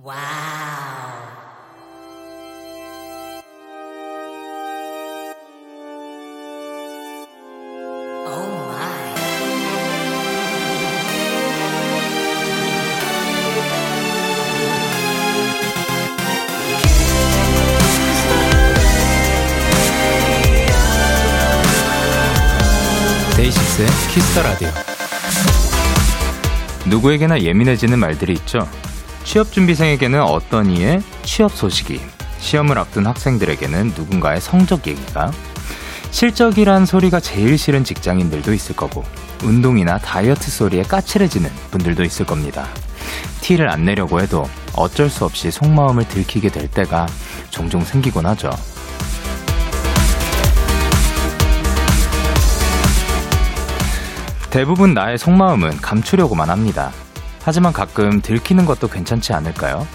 와우. 데이식스의 키스터 라디오. 누구에게나 예민해지는 말들이 있죠. 취업준비생에게는 어떤 이의 취업 소식이, 시험을 앞둔 학생들에게는 누군가의 성적 얘기가, 실적이란 소리가 제일 싫은 직장인들도 있을 거고, 운동이나 다이어트 소리에 까칠해지는 분들도 있을 겁니다. 티를 안 내려고 해도 어쩔 수 없이 속마음을 들키게 될 때가 종종 생기곤 하죠. 대부분 나의 속마음은 감추려고만 합니다. 하지만 가끔 들키는 것도 괜찮지 않을까요?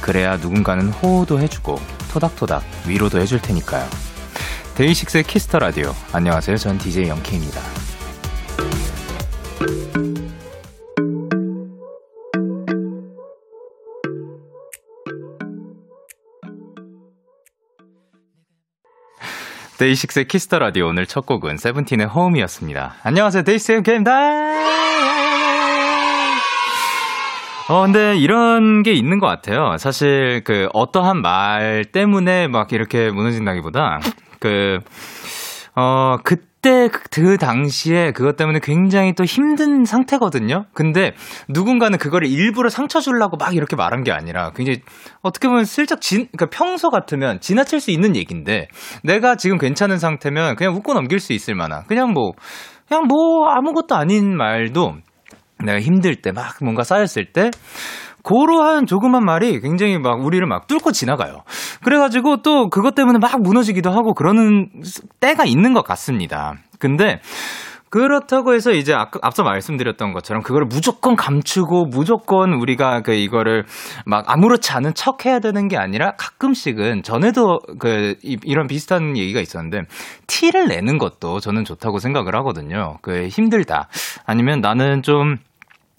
그래야 누군가는 호호도 해주고 토닥토닥 위로도 해줄 테니까요. 데이식스의 Kiss the Radio. 안녕하세요. 전 DJ 영케이입니다. 데이식스의 Kiss the Radio 오늘 첫 곡은 세븐틴의 Home이었습니다. 안녕하세요. 데이식스의 영케이입니다 어, 근데 이런 게 있는 것 같아요. 사실 그 어떠한 말 때문에 막 이렇게 무너진다기보다 그, 어, 그때 그, 그 당시에 그것 때문에 굉장히 또 힘든 상태거든요. 근데 누군가는 그거를 일부러 상처 주려고 막 이렇게 말한 게 아니라 굉장히 어떻게 보면 슬쩍 진, 그러니까 평소 같으면 지나칠 수 있는 얘기인데 내가 지금 괜찮은 상태면 그냥 웃고 넘길 수 있을 만한 그냥 뭐 그냥 뭐 아무것도 아닌 말도 내가 힘들 때 막 뭔가 쌓였을 때 고러한 조그만 말이 굉장히 막 우리를 막 뚫고 지나가요. 그래가지고 또 그것 때문에 막 무너지기도 하고 그러는 때가 있는 것 같습니다. 근데 그렇다고 해서 이제 앞서 말씀드렸던 것처럼 그거를 무조건 감추고 무조건 우리가 그 이거를 막 아무렇지 않은 척 해야 되는 게 아니라 가끔씩은 전에도 그 이런 비슷한 얘기가 있었는데 티를 내는 것도 저는 좋다고 생각을 하거든요. 그 힘들다 아니면 나는 좀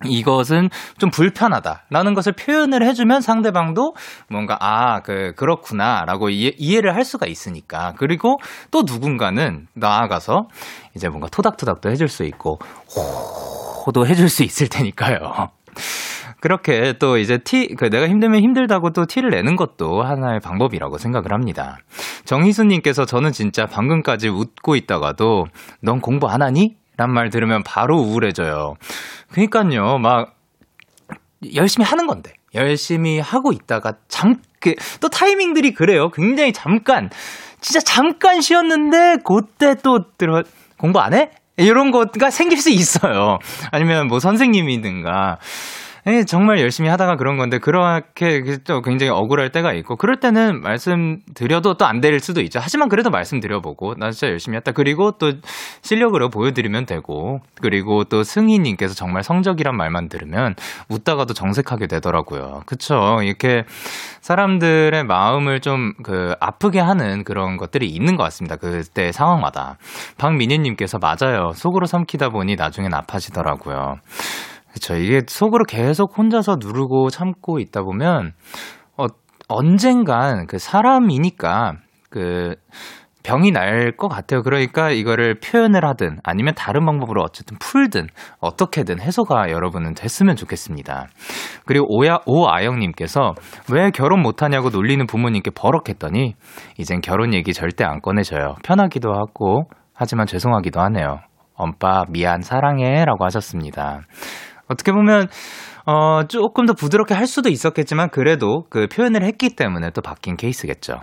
이것은 좀 불편하다라는 것을 표현을 해주면 상대방도 뭔가 아 그 그렇구나라고 이해, 이해 를 할 수가 있으니까 그리고 또 누군가는 나아가서 이제 뭔가 토닥토닥도 해줄 수 있고 호도 해줄 수 있을 테니까요. 그렇게 또 이제 티, 그 내가 힘들면 힘들다고 또 티를 내는 것도 하나의 방법이라고 생각을 합니다. 정희수님께서 저는 진짜 방금까지 웃고 있다가도 넌 공부 안 하니? 란 말 들으면 바로 우울해져요. 그니까요, 막, 열심히 하는 건데. 열심히 하고 있다가 잠, 그, 또 타이밍들이 그래요. 굉장히 잠깐, 진짜 잠깐 쉬었는데, 그때 또 들어, 공부 안 해? 이런 거가 생길 수 있어요. 아니면 뭐 선생님이든가. 예, 정말 열심히 하다가 그런 건데 그렇게 또 굉장히 억울할 때가 있고 그럴 때는 말씀드려도 또 안 될 수도 있죠. 하지만 그래도 말씀드려보고 나 진짜 열심히 했다. 그리고 또 실력으로 보여드리면 되고 그리고 또 승희님께서 정말 성적이란 말만 들으면 웃다가도 정색하게 되더라고요. 그쵸? 이렇게 사람들의 마음을 좀 그 아프게 하는 그런 것들이 있는 것 같습니다. 그때 상황마다. 박민희님께서 맞아요. 속으로 삼키다 보니 나중엔 아파지더라고요. 그쵸. 이게 속으로 계속 혼자서 누르고 참고 있다 보면, 어, 언젠간 그 사람이니까 그 병이 날 것 같아요. 그러니까 이거를 표현을 하든 아니면 다른 방법으로 어쨌든 풀든 어떻게든 해소가 여러분은 됐으면 좋겠습니다. 그리고 오야, 오아영님께서 왜 결혼 못하냐고 놀리는 부모님께 버럭했더니 이젠 결혼 얘기 절대 안 꺼내줘요. 편하기도 하고 하지만 죄송하기도 하네요. 엄빠 미안 사랑해 라고 하셨습니다. 어떻게 보면 어, 조금 더 부드럽게 할 수도 있었겠지만 그래도 그 표현을 했기 때문에 또 바뀐 케이스겠죠.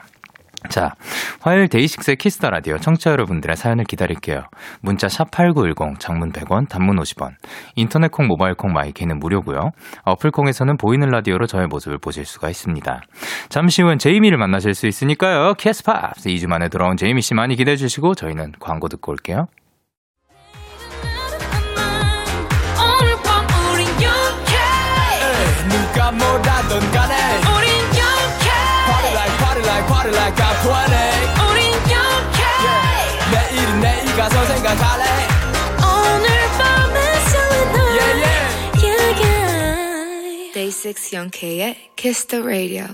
자, 화요일 데이식스의 Kiss the Radio 청취자 여러분들의 사연을 기다릴게요. 문자 샵8910 장문 100원, 단문 50원. 인터넷 콩, 모바일 콩, 마이케이는 무료고요. 어플 콩에서는 보이는 라디오로 저의 모습을 보실 수가 있습니다. 잠시 후엔 제이미를 만나실 수 있으니까요. 캐스팝 2주 만에 돌아온 제이미 씨 많이 기대해 주시고 저희는 광고 듣고 올게요. 뭐라던 간에 우린 영케 Party like party like party like I'm 20 우린 영케 yeah. 내일은 내일 가서 생각할래 오늘 밤에 설레는 yeah, yeah. yeah, yeah. Day6 Young K의 Kiss the Radio.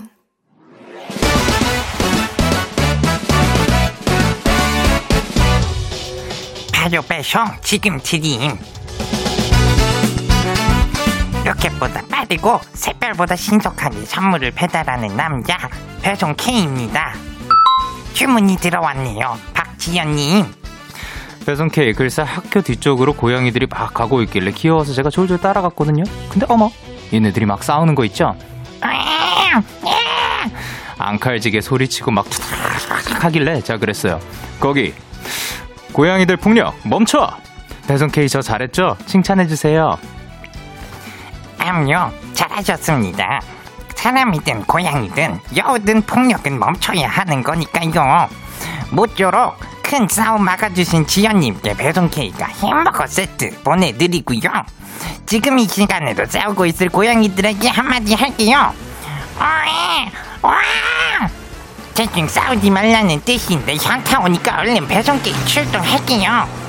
바로 배송 지금 드림. 로켓보다 빠르고 새별보다 신속하게 선물을 배달하는 남자 배송 K입니다. 주문이 들어왔네요. 박지연님. 배송 K 글쎄 학교 뒤쪽으로 고양이들이 막 가고 있길래 귀여워서 제가 졸졸 따라갔거든요. 근데 어머 얘네들이 막 싸우는 거 있죠? 앙칼지게 소리치고 막 투닥 하길래 제가 그랬어요. 거기 고양이들 폭력 멈춰. 배송 K 저 잘했죠? 칭찬해 주세요. 암요 잘하셨습니다. 사람이든 고양이든 여우든 폭력은 멈춰야 하는 거니까요. 모쪼록 큰 싸움 막아주신 지연님께 배송 K가 햄버거 세트 보내드리고요. 지금 이 시간에도 싸우고 있을 고양이들에게 한마디 할게요. 어이, 와! 대충 싸우지 말라는 뜻인데 현타 오니까 얼른 배송 K 출동할게요.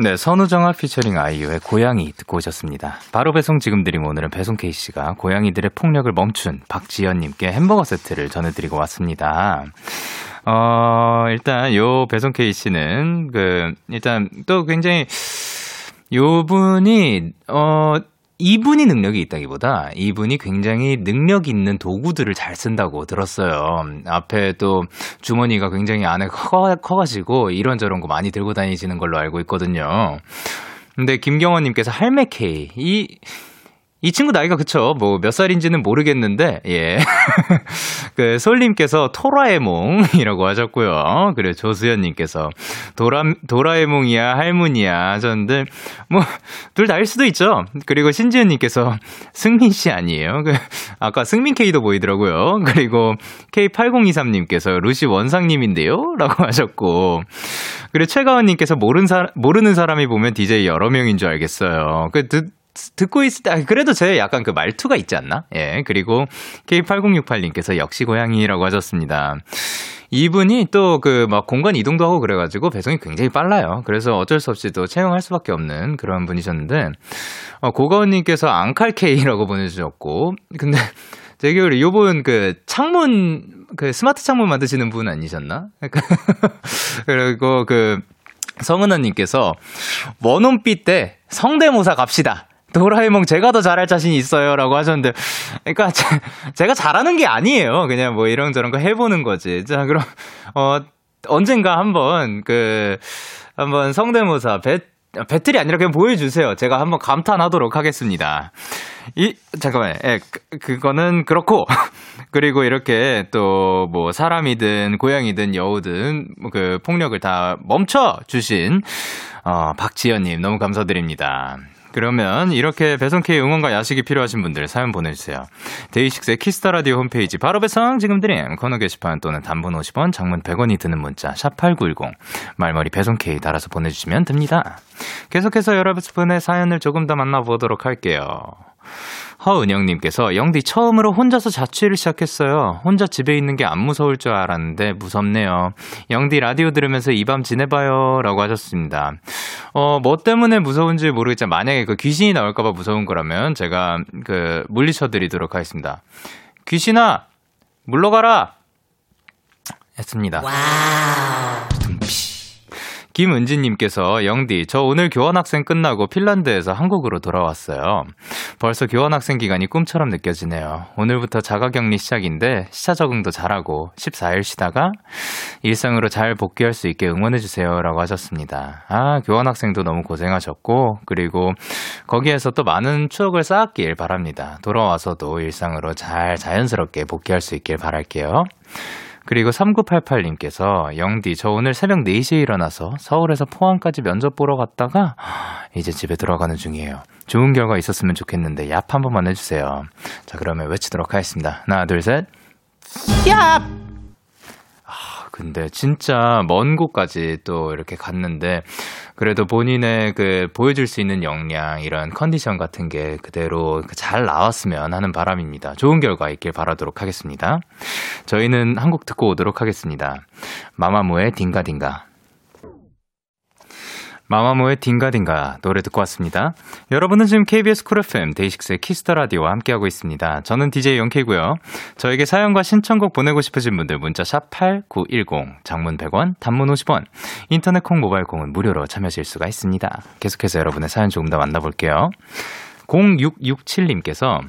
네, 선우정아 피처링 아이유의 고양이 듣고 오셨습니다. 바로 배송 지금 드림 오늘은 배송 K씨가 고양이들의 폭력을 멈춘 박지연님께 햄버거 세트를 전해드리고 왔습니다. 어, 일단 요 배송 K씨는 그, 일단 또 굉장히 요 분이, 어, 이분이 능력이 있다기보다 이분이 굉장히 능력 있는 도구들을 잘 쓴다고 들었어요. 앞에 또 주머니가 굉장히 안에 커, 커가지고 이런저런 거 많이 들고 다니시는 걸로 알고 있거든요. 근데 김경원님께서 할매 K, 이, 이 친구 나이가 그쵸. 뭐 몇 살인지는 모르겠는데, 예. 그, 솔님께서 토라에몽이라고 하셨고요. 그래, 조수연님께서 도라, 도라에몽이야, 할머니야 하셨는데, 뭐, 둘 다일 수도 있죠. 그리고 신지은님께서 승민 씨 아니에요. 그, 아까 승민K도 보이더라고요. 그리고 K8023님께서 루시 원상님인데요? 라고 하셨고, 그리고 최가은님께서 모르는, 사, 모르는 사람이 보면 DJ 여러 명인 줄 알겠어요. 그, 듣, 듣고 있을 때, 아, 그래도 제 약간 그 말투가 있지 않나? 예, 그리고 K8068님께서 역시 고양이라고 하셨습니다. 이분이 또 그 막 공간 이동도 하고 그래가지고 배송이 굉장히 빨라요. 그래서 어쩔 수 없이 또 채용할 수밖에 없는 그런 분이셨는데, 어, 고가은님께서 앙칼케이라고 보내주셨고, 근데 되게 우리 요번 그 창문, 그 스마트 창문 만드시는 분 아니셨나? 그리고 그 성은아님께서 원혼비 때 성대모사 갑시다. 도라에몽 제가 더 잘할 자신이 있어요 라고 하셨는데 그러니까 제, 가 잘하는 게 아니에요. 그냥 뭐 이런저런 거 해보는 거지. 자 그럼 어 언젠가 한번 그 한번 성대모사 배 배틀이 아니라 그냥 보여주세요. 제가 한번 감탄하도록 하겠습니다. 이 잠깐만, 예, 그, 그거는 그렇고 그리고 이렇게 또 뭐 사람이든 고양이든 여우든 그 폭력을 다 멈춰 주신 어, 박지연님 너무 감사드립니다. 그러면 이렇게 배송K 응원과 야식이 필요하신 분들 사연 보내주세요. 데이식스의 Kiss the Radio 홈페이지 바로 배송 지금 드림 코너 게시판 또는 단문 50원, 장문 100원이 드는 문자 샵 #8910 말머리 배송K 달아서 보내주시면 됩니다. 계속해서 여러분의 사연을 조금 더 만나보도록 할게요. 허은영님께서 영디 처음으로 혼자서 자취를 시작했어요. 혼자 집에 있는 게 안 무서울 줄 알았는데 무섭네요. 영디 라디오 들으면서 이 밤 지내봐요. 라고 하셨습니다. 어, 뭐 때문에 무서운지 모르겠지만 만약에 그 귀신이 나올까봐 무서운 거라면 제가 그 물리쳐 드리도록 하겠습니다. 귀신아! 물러가라! 했습니다. Wow. 김은지님께서 영디, 저 오늘 교환학생 끝나고 핀란드에서 한국으로 돌아왔어요. 벌써 교환학생 기간이 꿈처럼 느껴지네요. 오늘부터 자가격리 시작인데 시차 적응도 잘하고 14일 쉬다가 일상으로 잘 복귀할 수 있게 응원해주세요. 라고 하셨습니다. 아, 교환학생도 너무 고생하셨고, 그리고 거기에서 또 많은 추억을 쌓았길 바랍니다. 돌아와서도 일상으로 잘 자연스럽게 복귀할 수 있길 바랄게요. 그리고 3988님께서 영디 저 오늘 새벽 4시에 일어나서 서울에서 포항까지 면접 보러 갔다가 이제 집에 들어가는 중이에요. 좋은 결과 있었으면 좋겠는데 얍 한 번만 해주세요. 자 그러면 외치도록 하겠습니다. 하나 둘 셋. 얍! 근데 진짜 먼 곳까지 또 이렇게 갔는데 그래도 본인의 그 보여줄 수 있는 역량 이런 컨디션 같은 게 그대로 잘 나왔으면 하는 바람입니다. 좋은 결과 있길 바라도록 하겠습니다. 저희는 한 곡 듣고 오도록 하겠습니다. 마마무의 딩가딩가. 마마무의 딩가딩가 노래 듣고 왔습니다. 여러분은 지금 KBS 쿨 FM 데이식스의 Kiss the Radio와 함께하고 있습니다. 저는 DJ 영케이고요. 저에게 사연과 신청곡 보내고 싶으신 분들 문자 샵 #8910 장문 100원, 단문 50원, 인터넷 콩, 모바일 콩은 무료로 참여하실 수가 있습니다. 계속해서 여러분의 사연 조금 더 만나볼게요. 0667님께서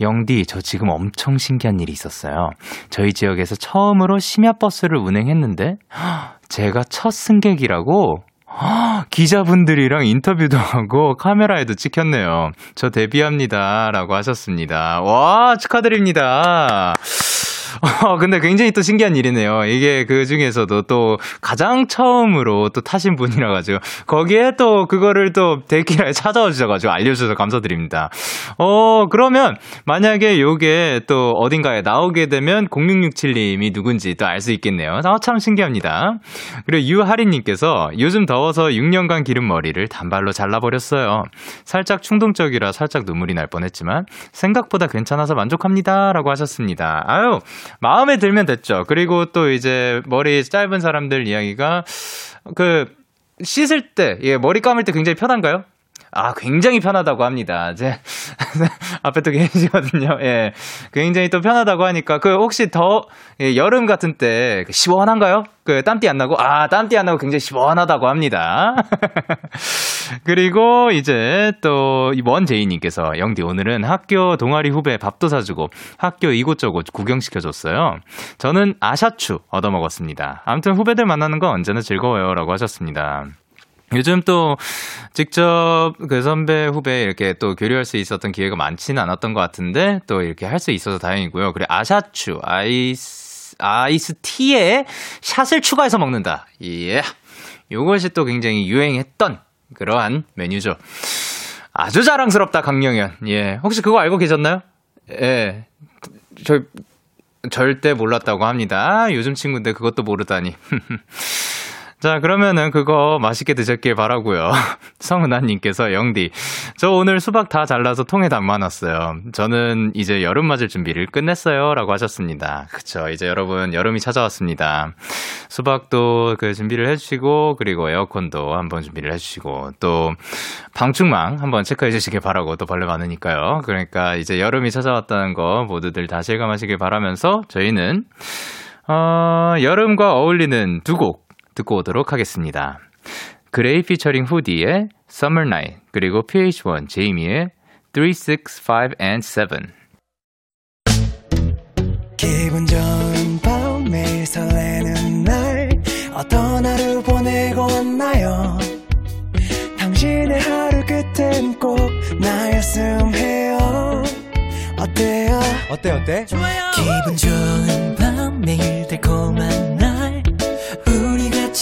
영디 저 지금 엄청 신기한 일이 있었어요. 저희 지역에서 처음으로 심야 버스를 운행했는데 제가 첫 승객이라고 기자분들이랑 인터뷰도 하고 카메라에도 찍혔네요. 저 데뷔합니다. 라고 하셨습니다. 와, 축하드립니다. 어, 근데 굉장히 또 신기한 일이네요. 이게 그 중에서도 또 가장 처음으로 또 타신 분이라 가지고 거기에 또 그거를 또 데키라에 찾아와 주셔 가지고 알려 주셔서 감사드립니다. 어, 그러면 만약에 요게 또 어딘가에 나오게 되면 0667 님이 누군지 또 알 수 있겠네요. 아, 참 신기합니다. 그리고 유하리 님께서 요즘 더워서 6년간 기른 머리를 단발로 잘라 버렸어요. 살짝 충동적이라 살짝 눈물이 날 뻔했지만 생각보다 괜찮아서 만족합니다. 라고 하셨습니다. 아유, 마음에 들면 됐죠. 그리고 또 이제 머리 짧은 사람들 이야기가 그 씻을 때, 예, 머리 감을 때 굉장히 편한가요? 아, 굉장히 편하다고 합니다. 제 앞에 또 계시거든요. 예. 굉장히 또 편하다고 하니까 그 혹시 더 예, 여름 같은 때 시원한가요? 그 땀띠 안 나고 아, 땀띠 안 나고 굉장히 시원하다고 합니다. 그리고 이제 또 이먼 제이 님께서 영디 오늘은 학교 동아리 후배 밥도 사주고 학교 이곳저곳 구경시켜 줬어요. 저는 아샤추 얻어 먹었습니다. 아무튼 후배들 만나는 거 언제나 즐거워요라고 하셨습니다. 요즘 또 직접 그 선배 후배 이렇게 또 교류할 수 있었던 기회가 많지는 않았던 것 같은데 또 이렇게 할 수 있어서 다행이고요. 그래 아샤추 아이스 아이스티에 샷을 추가해서 먹는다. 예. 요것이 또 굉장히 유행했던 그러한 메뉴죠. 아주 자랑스럽다 강영현. 예. 혹시 그거 알고 계셨나요? 예. 저 절대 몰랐다고 합니다. 요즘 친구인데 그것도 모르다니. 자, 그러면은 그거 맛있게 드셨길 바라고요. 성은아님께서 영디, 저 오늘 수박 다 잘라서 통에 담아놨어요. 저는 이제 여름 맞을 준비를 끝냈어요라고 하셨습니다. 그쵸? 이제 여러분 여름이 찾아왔습니다. 수박도 그 준비를 해주시고 그리고 에어컨도 한번 준비를 해주시고 또 방충망 한번 체크해 주시길 바라고 또 벌레 많으니까요. 그러니까 이제 여름이 찾아왔다는 거 모두들 다 실감하시길 바라면서 저희는 어, 여름과 어울리는 두곡 듣고 오도록 하겠습니다. 그레이 피처링 후디의 Summer Night 그리고 PH1 제이미의 3, 6, 5 and 7 기분 좋은 밤 매일 설레는 날 어떤 하루 보내고 왔나요 당신의 하루 끝엔 꼭 나였음 해요 어때요 어때 어때? 좋아요 기분 좋은 밤 매일 우리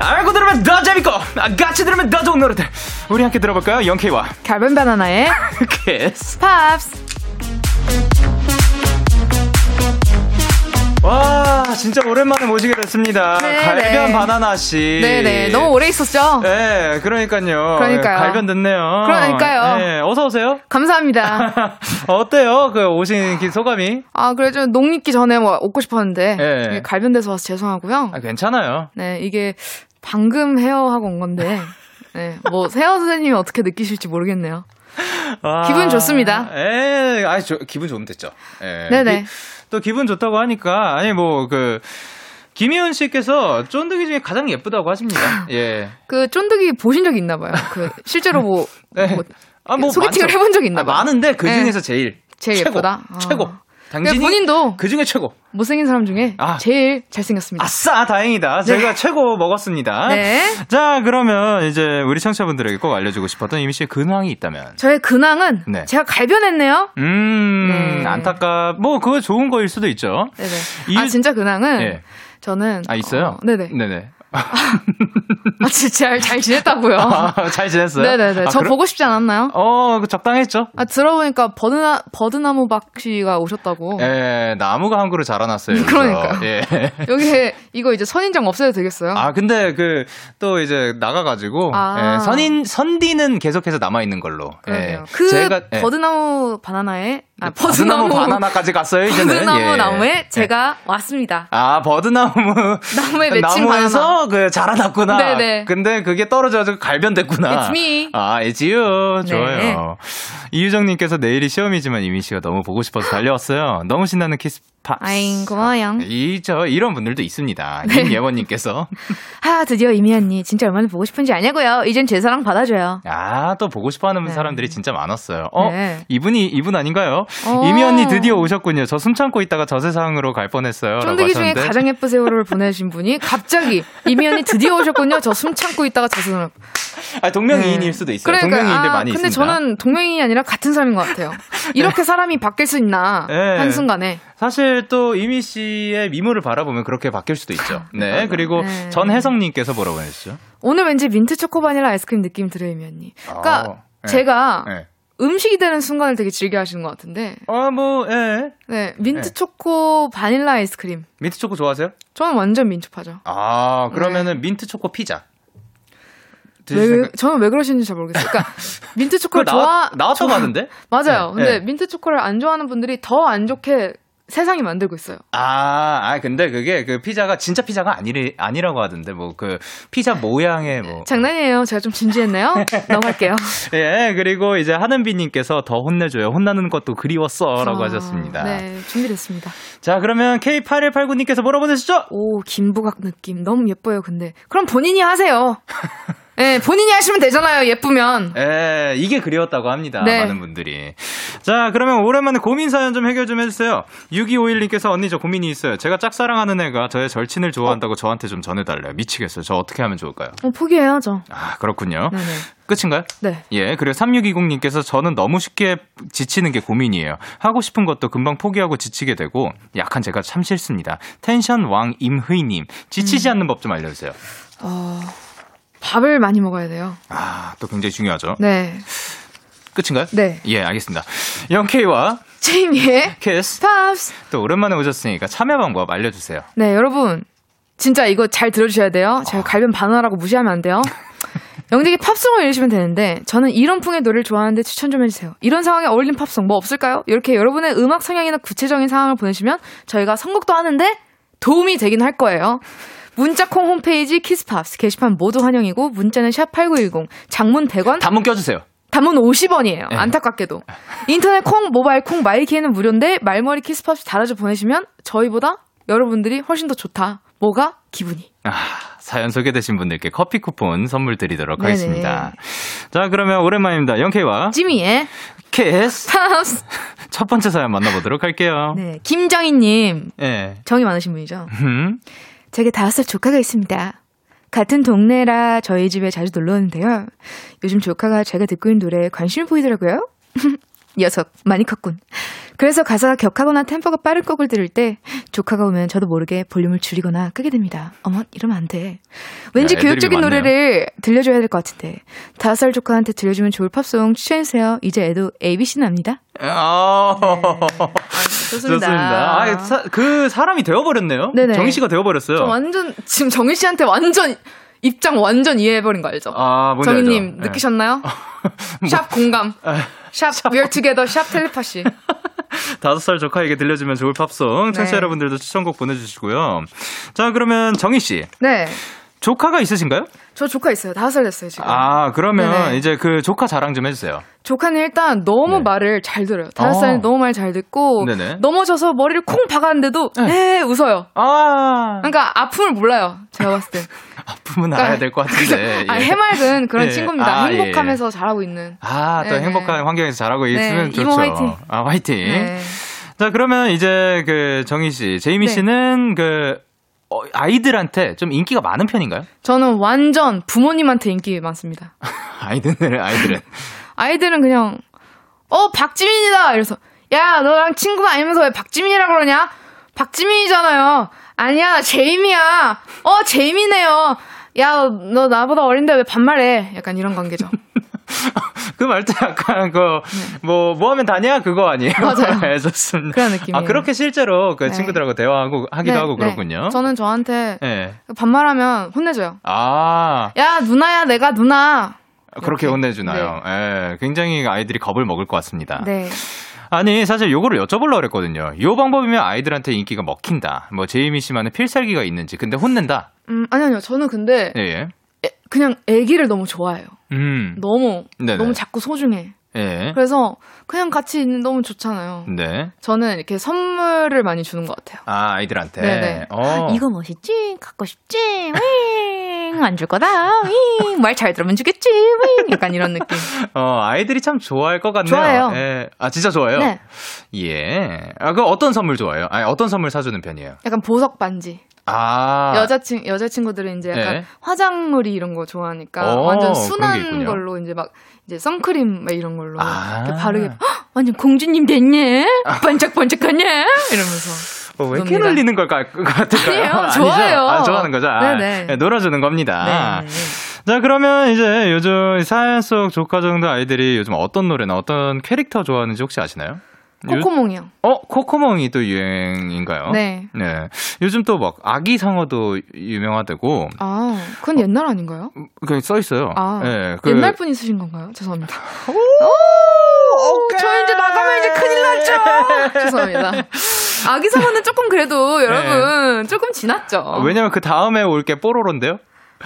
알고 들으면 더 재밌고 아, 같이 들으면 더 좋은 노래들 우리 함께 들어볼까요? 영케이와 갈변 바나나의 Kiss Pops. 와 진짜 오랜만에 모시게 됐습니다. 네, 갈변 네. 바나나 씨. 네네. 너무 오래 있었죠? 네, 그러니까요. 그러니까요. 갈변 됐네요. 그러니까요. 네, 어서 오세요. 감사합니다. 어때요? 그 오신 그 소감이? 아, 그래 좀 녹립기 전에 뭐 얻고 싶었는데 네. 갈변돼서 와서 죄송하고요. 아, 괜찮아요. 네, 이게 방금 헤어하고 온 건데. 네, 뭐 헤어 선생님이 어떻게 느끼실지 모르겠네요. 아, 기분 좋습니다. 예, 아, 저, 기분 좋으면 됐죠. 예. 네네. 기- 또 기분 좋다고 하니까 아니 뭐 그 김희훈 씨께서 쫀득이 중에 가장 예쁘다고 하십니다. 예. 그 쫀득이 보신 적이 있나 봐요. 그 실제로 뭐, 네. 뭐 아, 소개팅을 많죠. 해본 적이 있나 아, 봐요. 많은데 그 네. 중에서 제일 제일 최고, 예쁘다? 아. 최고. 근데 당신이 본인도 그 중에 최고. 못생긴 사람 중에 아. 제일 잘생겼습니다. 아싸, 다행이다. 제가 최고 먹었습니다. 네. 자, 그러면 이제 우리 청취자분들에게 꼭 알려주고 싶었던 이미 씨의 근황이 있다면. 저의 근황은 네. 제가 갈변했네요. 음, 네. 안타깝, 뭐, 그거 좋은 거일 수도 있죠. 네네. 이유- 아 진짜 근황은 예. 저는 아, 있어요? 어, 네네. 네네. 아, 진짜 잘, 잘 지냈다고요. 아, 잘 지냈어요? 네네네. 아, 저 그래- 보고 싶지 않았나요? 어, 그 적당했죠? 아, 들어보니까 버드나, 버드나무 박 씨가 오셨다고. 예, 나무가 한 그루 자라났어요. 여기서. 그러니까요. 예. 여기 이거 이제 선인장 없애도 되겠어요? 아, 근데 그, 또 이제 나가가지고, 아. 예, 선인, 선디는 계속해서 남아있는 걸로. 그러네요. 예. 그 제가, 예. 버드나무 바나나에 아, 버드나무 바나나까지 갔어요, 이제는. 버드나무 예. 나무에 제가 왔습니다. 아, 버드나무. 나무에 맺힌 나무에서 그 자라났구나. 네네. 근데 그게 떨어져서 갈변됐구나. It's me. 아, it's you. 네. 좋아요. 이유정님께서 내일이 시험이지만 이민 씨가 너무 보고 싶어서 달려왔어요. 너무 신나는 키스 파. 아잉 고마워요. 이, 저, 이런 분들도 있습니다. 네. 임예원님께서. 하 드디어 이미 언니 진짜 얼마나 보고 싶은지 아냐고요. 이젠 제 사랑 받아줘요. 아, 또 보고 싶어 하는 네. 사람들이 진짜 많았어요. 어? 네. 이분이, 이분 아닌가요? 어. 이미 언니 드디어 오셨군요. 저 숨 참고 있다가 저 세상으로 갈 뻔했어요. 쫀득이 중에. 가장 예쁘세요를 보내신 분이 갑자기 이미 언니 드디어 오셨군요. 저 숨 참고 있다가 자수를. 아, 동명이인일 수도 있어요. 그러니까, 동명이인들 아, 많이 근데 있습니다. 저는 동명이인이 아니라 같은 사람인 것 같아요. 이렇게 사람이 바뀔 수 있나 네. 한순간에. 사실 또 이미 씨의 미모를 바라보면 그렇게 바뀔 수도 있죠. 네. 그리고 네. 전혜성님께서 뭐라고 보내주죠? 오늘 왠지 민트 초코 바닐라 아이스크림 느낌 들어요, 이미 언니. 그러니까 어, 네. 제가 네. 음식이 되는 순간을 되게 즐겨 하시는 것 같은데. 아, 뭐, 예. 네, 민트 네. 초코 바닐라 아이스크림. 민트 초코 좋아하세요? 저는 완전 민초파죠. 아, 그러면은 민트 초코 피자. 왜, 생각- 저는 왜 그러시는지 잘 모르겠어요. 그러니까 민트 초코를 좋아 나왔다고 하는데? 맞아요. 네, 근데 네. 민트 초코를 안 좋아하는 분들이 더 안 좋게 세상이 만들고 있어요. 아, 아, 근데 그게 그 피자가 진짜 피자가 아니리, 아니라고 하던데, 뭐 그 피자 모양의 뭐. 장난이에요. 제가 좀 진지했네요. 넘어갈게요. 예, 그리고 이제 하는비님께서 더 혼내줘요. 혼나는 것도 그리웠어. 라고 아, 하셨습니다. 네, 준비됐습니다. 자, 그러면 K8189님께서 뭐라고 보내시죠? 오, 김부각 느낌. 너무 예뻐요, 근데. 그럼 본인이 하세요. 네, 본인이 하시면 되잖아요, 예쁘면. 예, 이게 그리웠다고 합니다. 네. 많은 분들이. 자, 그러면 오랜만에 고민 사연 좀 해결 좀 해주세요. 6251님께서 언니 저 고민이 있어요. 제가 짝사랑하는 애가 저의 절친을 좋아한다고 저한테 좀 전해달래요. 미치겠어요. 저 어떻게 하면 좋을까요? 어, 포기해야죠. 아, 그렇군요. 네네. 끝인가요? 네. 예, 그리고 3620님께서 저는 너무 쉽게 지치는 게 고민이에요. 하고 싶은 것도 금방 포기하고 지치게 되고, 약한 제가 참 싫습니다. 텐션 왕 제이미님, 지치지 음. 않는 법좀 알려주세요. 어, 밥을 많이 먹어야 돼요. 아, 또 굉장히 중요하죠. 네. 끝인가요? 네. 예, 알겠습니다. 영케이와 제이미의 키스. 팝스. 또 오랜만에 오셨으니까 참여 방법 알려주세요. 네, 여러분. 진짜 이거 잘 들어주셔야 돼요. 제가 갈변 반환하라고 무시하면 안 돼요. 영직이 팝송을 읽으시면 되는데 저는 이런 풍의 노래를 좋아하는데 추천 좀 해주세요. 이런 상황에 어울린 팝송 뭐 없을까요? 이렇게 여러분의 음악 성향이나 구체적인 상황을 보내시면 저희가 선곡도 하는데 도움이 되긴 할 거예요. 문자콩 홈페이지 키스팝스 게시판 모두 환영이고 문자는 샵 8910 장문 100원 단문 껴주세요. 단문 50원이에요. 네. 안타깝게도. 인터넷 콩, 모바일 콩, 마이키에는 무료인데 말머리 키스팝스 달아줘 보내시면 저희보다 여러분들이 훨씬 더 좋다. 뭐가? 기분이. 아, 사연 소개되신 분들께 커피 쿠폰 선물 드리도록 네네. 하겠습니다. 자, 그러면 오랜만입니다. 영케이와 찌미의 키스. 팝스. 첫 번째 사연 만나보도록 할게요. 네. 김정희님. 예. 정이 많으신 분이죠. 음. 제게 다섯 살 조카가 있습니다. 같은 동네라 저희 집에 자주 놀러 오는데요. 요즘 조카가 제가 듣고 있는 노래에 관심을 보이더라고요. 녀석, 많이 컸군. 그래서 가사가 격하거나 템포가 빠른 곡을 들을 때 조카가 오면 저도 모르게 볼륨을 줄이거나 끄게 됩니다. 어머, 이러면 안 돼. 왠지 야, 교육적인 많네요. 노래를 들려줘야 될 것 같은데. 다섯 살 조카한테 들려주면 좋을 팝송 추천해주세요. 이제 애도 ABC는 압니다. 아, 좋습니다. 좋습니다. 아, 사- 그 사람이 되어버렸네요. 네네. 정희 씨가 되어버렸어요. 저 완전, 지금 정희 씨한테 완전, 입장 완전 이해해버린 거 알죠? 아, 정희님? 네. 느끼셨나요? 샵 공감. 샵 we're together. 샵 텔레파시. 다섯 살 조카에게 들려주면 좋을 팝송. 청취자 네. 여러분들도 추천곡 보내주시고요. 자, 그러면 정희 씨. 네. 조카가 있으신가요? 저 조카 있어요. 다섯 살 됐어요, 지금. 아, 그러면 네네. 이제 그 조카 자랑 좀 해주세요. 조카는 일단 너무 네. 말을 잘 들어요. 다섯 어. 살은 너무 말 잘 듣고 네네. 넘어져서 머리를 콩 박았는데도 에 웃어요. 아, 그러니까 아픔을 몰라요. 제가 봤을 때. 아픔은 알아야 될 것 같은데. 아, 예. 해맑은 그런 예. 친구입니다. 아, 예. 행복하면서 잘하고 있는. 아, 또 네. 행복한 환경에서 잘하고 있으면 네, 좋죠. 이모 화이팅. 아, 화이팅. 네. 자, 그러면 이제 그 정희 씨, 제이미 네. 씨는 그 어, 아이들한테 좀 인기가 많은 편인가요? 저는 완전 부모님한테 인기 많습니다. 아이들은 아이들은 아이들은 그냥 어 박지민이다 이래서 야 너랑 친구가 아니면서 왜 박지민이라 그러냐 박지민이잖아요 아니야, 제임이야. 어, 제임이네요. 야, 너 나보다 어린데 왜 반말해? 약간 이런 관계죠. 그 말도 약간 그, 뭐, 뭐 하면 다냐? 그거 아니에요? 네. 맞아요. 네, 좋습니다. 그런 느낌이에요. 아, 그렇게 실제로 그 네. 친구들하고 대화하고, 하기도 네, 하고 네. 그렇군요. 저는 저한테 네. 반말하면 혼내줘요. 아, 야, 누나야, 내가 누나. 그렇게 이렇게. 혼내주나요? 예, 굉장히 아이들이 겁을 먹을 것 같습니다. 네. 아니, 사실 요거를 여쭤보려고 그랬거든요. 요 방법이면 아이들한테 인기가 먹힌다. 뭐, 제이미 씨만의 필살기가 있는지. 근데 혼낸다? 음, 아니, 아니요. 저는 근데 예, 예. 애- 그냥 애기를 너무 좋아해요. 음, 너무, 네네. 너무 자꾸 소중해. 예. 그래서 그냥 같이 있는 너무 좋잖아요. 네. 저는 이렇게 선물을 많이 주는 것 같아요. 아, 아이들한테. 네네. 어. 이거 멋있지? 갖고 싶지? 윙! 안 줄 거다. 윙! 말 잘 들으면 주겠지? 윙! 약간 이런 느낌. 어, 아이들이 참 좋아할 것 같네요. 좋아해요. 예. 아, 진짜 좋아해요? 네. 예. 아, 그 어떤 선물 좋아해요? 아니, 어떤 선물 사주는 편이에요? 약간 보석 반지. 아. 여자친, 여자친구들은 이제 약간 네. 화장물이 이런 거 좋아하니까 오, 완전 그런 게 순한. 걸로 이제 막 이제 선크림 막 이런 걸로 아. 이렇게 바르게 "헉, 완전 공주님 됐네? 반짝반짝하냐? 이러면서. 어, 왜 이렇게. 놀리는 걸까, 그 같을까요? 아니에요. 좋아요. 아, 좋아하는 거죠? 아, 네네. 네, 놀아주는 겁니다. 네. 자, 그러면 이제 요즘 사연 속 조카 정도 아이들이 요즘 어떤 노래나 어떤 캐릭터 좋아하는지 혹시 아시나요? 요- 코코몽이요. 어, 코코몽이 또 유행인가요? 네. 네. 요즘 또 막 아기 상어도 유명하다고 아, 그건 옛날 아닌가요? 그써 있어요. 아, 네, 그- 옛날 분이 쓰신 건가요? 죄송합니다. 오, 저 이제 나가면 이제 큰일 났죠. 죄송합니다. 아기 사과는 조금 그래도 여러분 조금 지났죠. 아, 왜냐면 그 다음에 올 게 뽀로로인데요.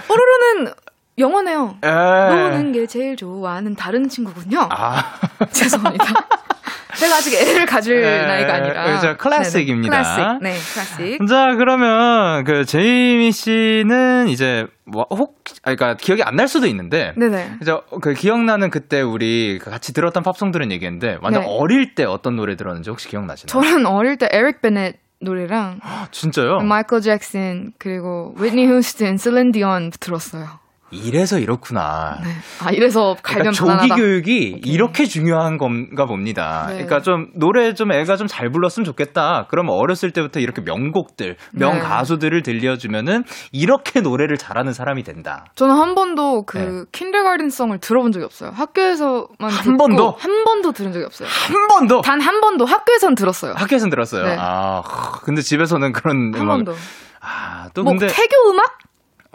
뽀로로는 영어네요. 에. 노는 게 제일 좋아하는 다른 친구군요. 네. 아. 죄송합니다. 제가 아직 애를 가질 에, 나이가 아니라. 그렇죠. 클래식입니다. 네네. 클래식. 네, 클래식. 자, 그러면 그 제이미 씨는 이제 뭐혹 아 그러니까 기억이 안 날 수도 있는데 네네. 그죠? 그 기억나는 그때 우리 그 같이 들었던 팝송들은 얘기했는데 완전 네. 어릴 때 어떤 노래 들었는지 혹시 기억나시나요? 저는 어릴 때 에릭 베넷 노래랑 아, 진짜요? 마이클 잭슨 그리고 휘트니 휴스턴, 셀린 디온 들었어요. 이래서 이렇구나. 네. 아 이래서 그러니까 갈변 조기. 교육이 이렇게 중요한 건가 봅니다. 네. 그러니까 좀 노래 좀 애가 좀 잘 불렀으면 좋겠다. 그럼 어렸을 때부터 이렇게 명곡들, 명 네. 가수들을 들려주면은 이렇게 노래를 잘하는 사람이 된다. 저는 한 번도 그 네. 킨dergarten송을 들어본 적이 없어요. 학교에서만 한 듣고 번도? 한 번도 들은 적이 없어요. 한 번도 단 한 번도 학교에선 들었어요. 학교에서는 들었어요. 네. 아, 근데 집에서는 그런 한 음악. 번도. 아, 또 뭐 근데 태교 음악?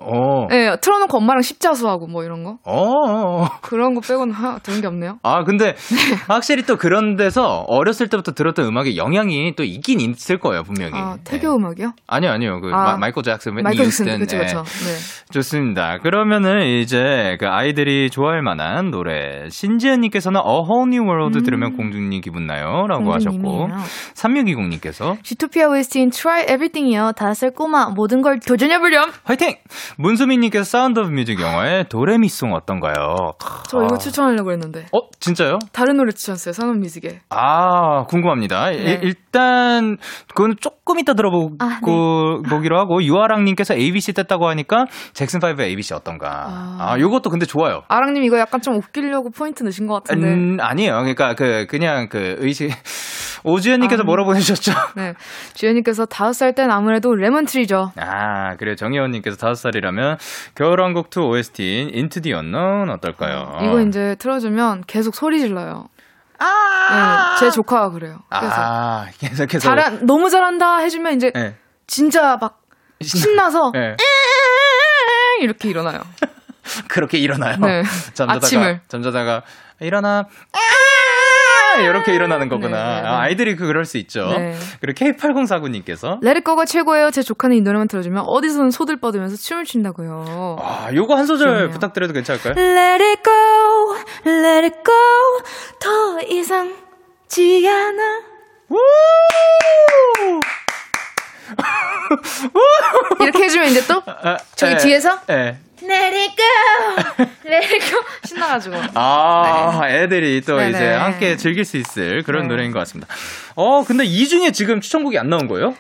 어. 네, 틀어놓고 엄마랑 십자수하고 뭐 이런 거 어, 어. 어. 그런 거 빼고는 하, 들은 게 없네요. 아, 근데 확실히 또 그런 데서 어렸을 때부터 들었던 음악에 영향이 또 있긴 있을 거예요, 분명히. 아 태교 네. 음악이요? 아니요, 아니요. 그 아, 마, 이클 잭슨, 웨니 마이클 잭슨 휴스턴. 그쵸 네. 네. 좋습니다. 그러면은 이제 그 아이들이 좋아할 만한 노래 신지연님께서는 A Whole New World 들으면 공주님 기분 나요라고 하셨고 음. 공주님이에요. 3620님께서 주토피아 OST인 Try Everything이요. 다섯 살 꼬마 모든 걸 도전해보렴. 화이팅! 문수민님께서 Sound of Music 영화의 도레미송 어떤가요? 저 이거 추천하려고 했는데 어 진짜요? 다른 노래 추천했어요. Sound of Music에. 아 궁금합니다. 네. 일- 일단 그건 조금 이따 들어보고 아, 보기로 하고 유아랑님께서 ABC 뗐다고 하니까 잭슨 5의 ABC 어떤가? 아. 아 요것도 근데 좋아요. 아랑님 이거 약간 좀 웃기려고 포인트 넣으신 것 같은데. 음, 아니에요. 그러니까 그 그냥 그 의식 오주연님께서 아. 뭐라 보내셨죠? 네. 주연님께서 다섯 살 땐 아무래도 레몬트리죠. 아 그래요. 정혜원님께서 다섯 살이 라면 겨울왕국 2 OST인 Into the Unknown 어떨까요? 이거 이제 틀어주면 계속 소리 질러요. 네, 제 조카가 그래요. 그래서 아 계속해서 잘한 너무 잘한다 해주면 이제 네. 진짜 막 신나서 네. 이렇게 일어나요. 그렇게 일어나요. 네. 잠자다가 아침을. 잠자다가 일어나 이렇게 일어나는 거구나. 네, 네, 네. 아, 아이들이 그럴 수 있죠. 네. 그리고 K8049님께서 레드거가 최고예요. 제 조카는 이 노래만 들어주면 어디서든 소들 뻗으면서 춤을 춘다고요. 아, 요거 한 소절 그러네요. 부탁드려도 괜찮을까요? Let it go, let it go. 더 이상 지 않아. 이렇게 해주면 이제 또 아, 저기 예, 뒤에서? 예. Let it go, let it go. 신나가지고. 아, 애들이 또 네네. 이제 함께 즐길 수 있을 그런 네. 노래인 것 같습니다. 어, 근데 이 중에 지금 추천곡이 안 나온 거예요?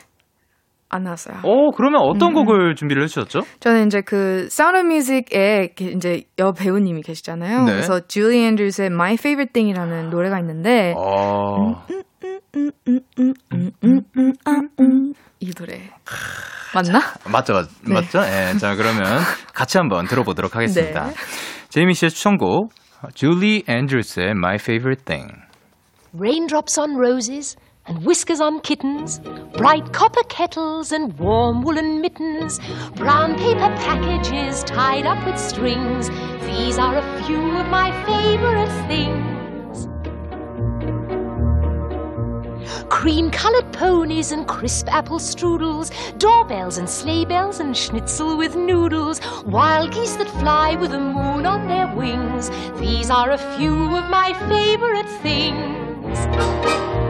안 나왔어요. 어, 그러면 음, 어떤 곡을 준비를 해주셨죠? 저는 이제 그 사운드 뮤직에 이제 여 배우님이 계시잖아요. 네. 그래서 줄리 앤드루스의 My Favorite Thing이라는 노래가 있는데 어, 음, 음, 음, 아, 음. 이 노래. 맞나? 맞죠, 맞, 네. 맞죠? 예. 자, 그러면 같이 한번 들어보도록 하겠습니다. 네. 제이미 씨의 추천곡, 줄리 앤드루스의 My Favorite Thing. Raindrops on roses and whiskers on kittens, bright copper kettles and warm woolen mittens, brown paper packages tied up with strings. These are a few of my favorite things. Cream colored ponies and crisp apple strudels, doorbells and sleigh bells and schnitzel with noodles, wild geese that fly with the moon on their wings. These are a few of my favorite things.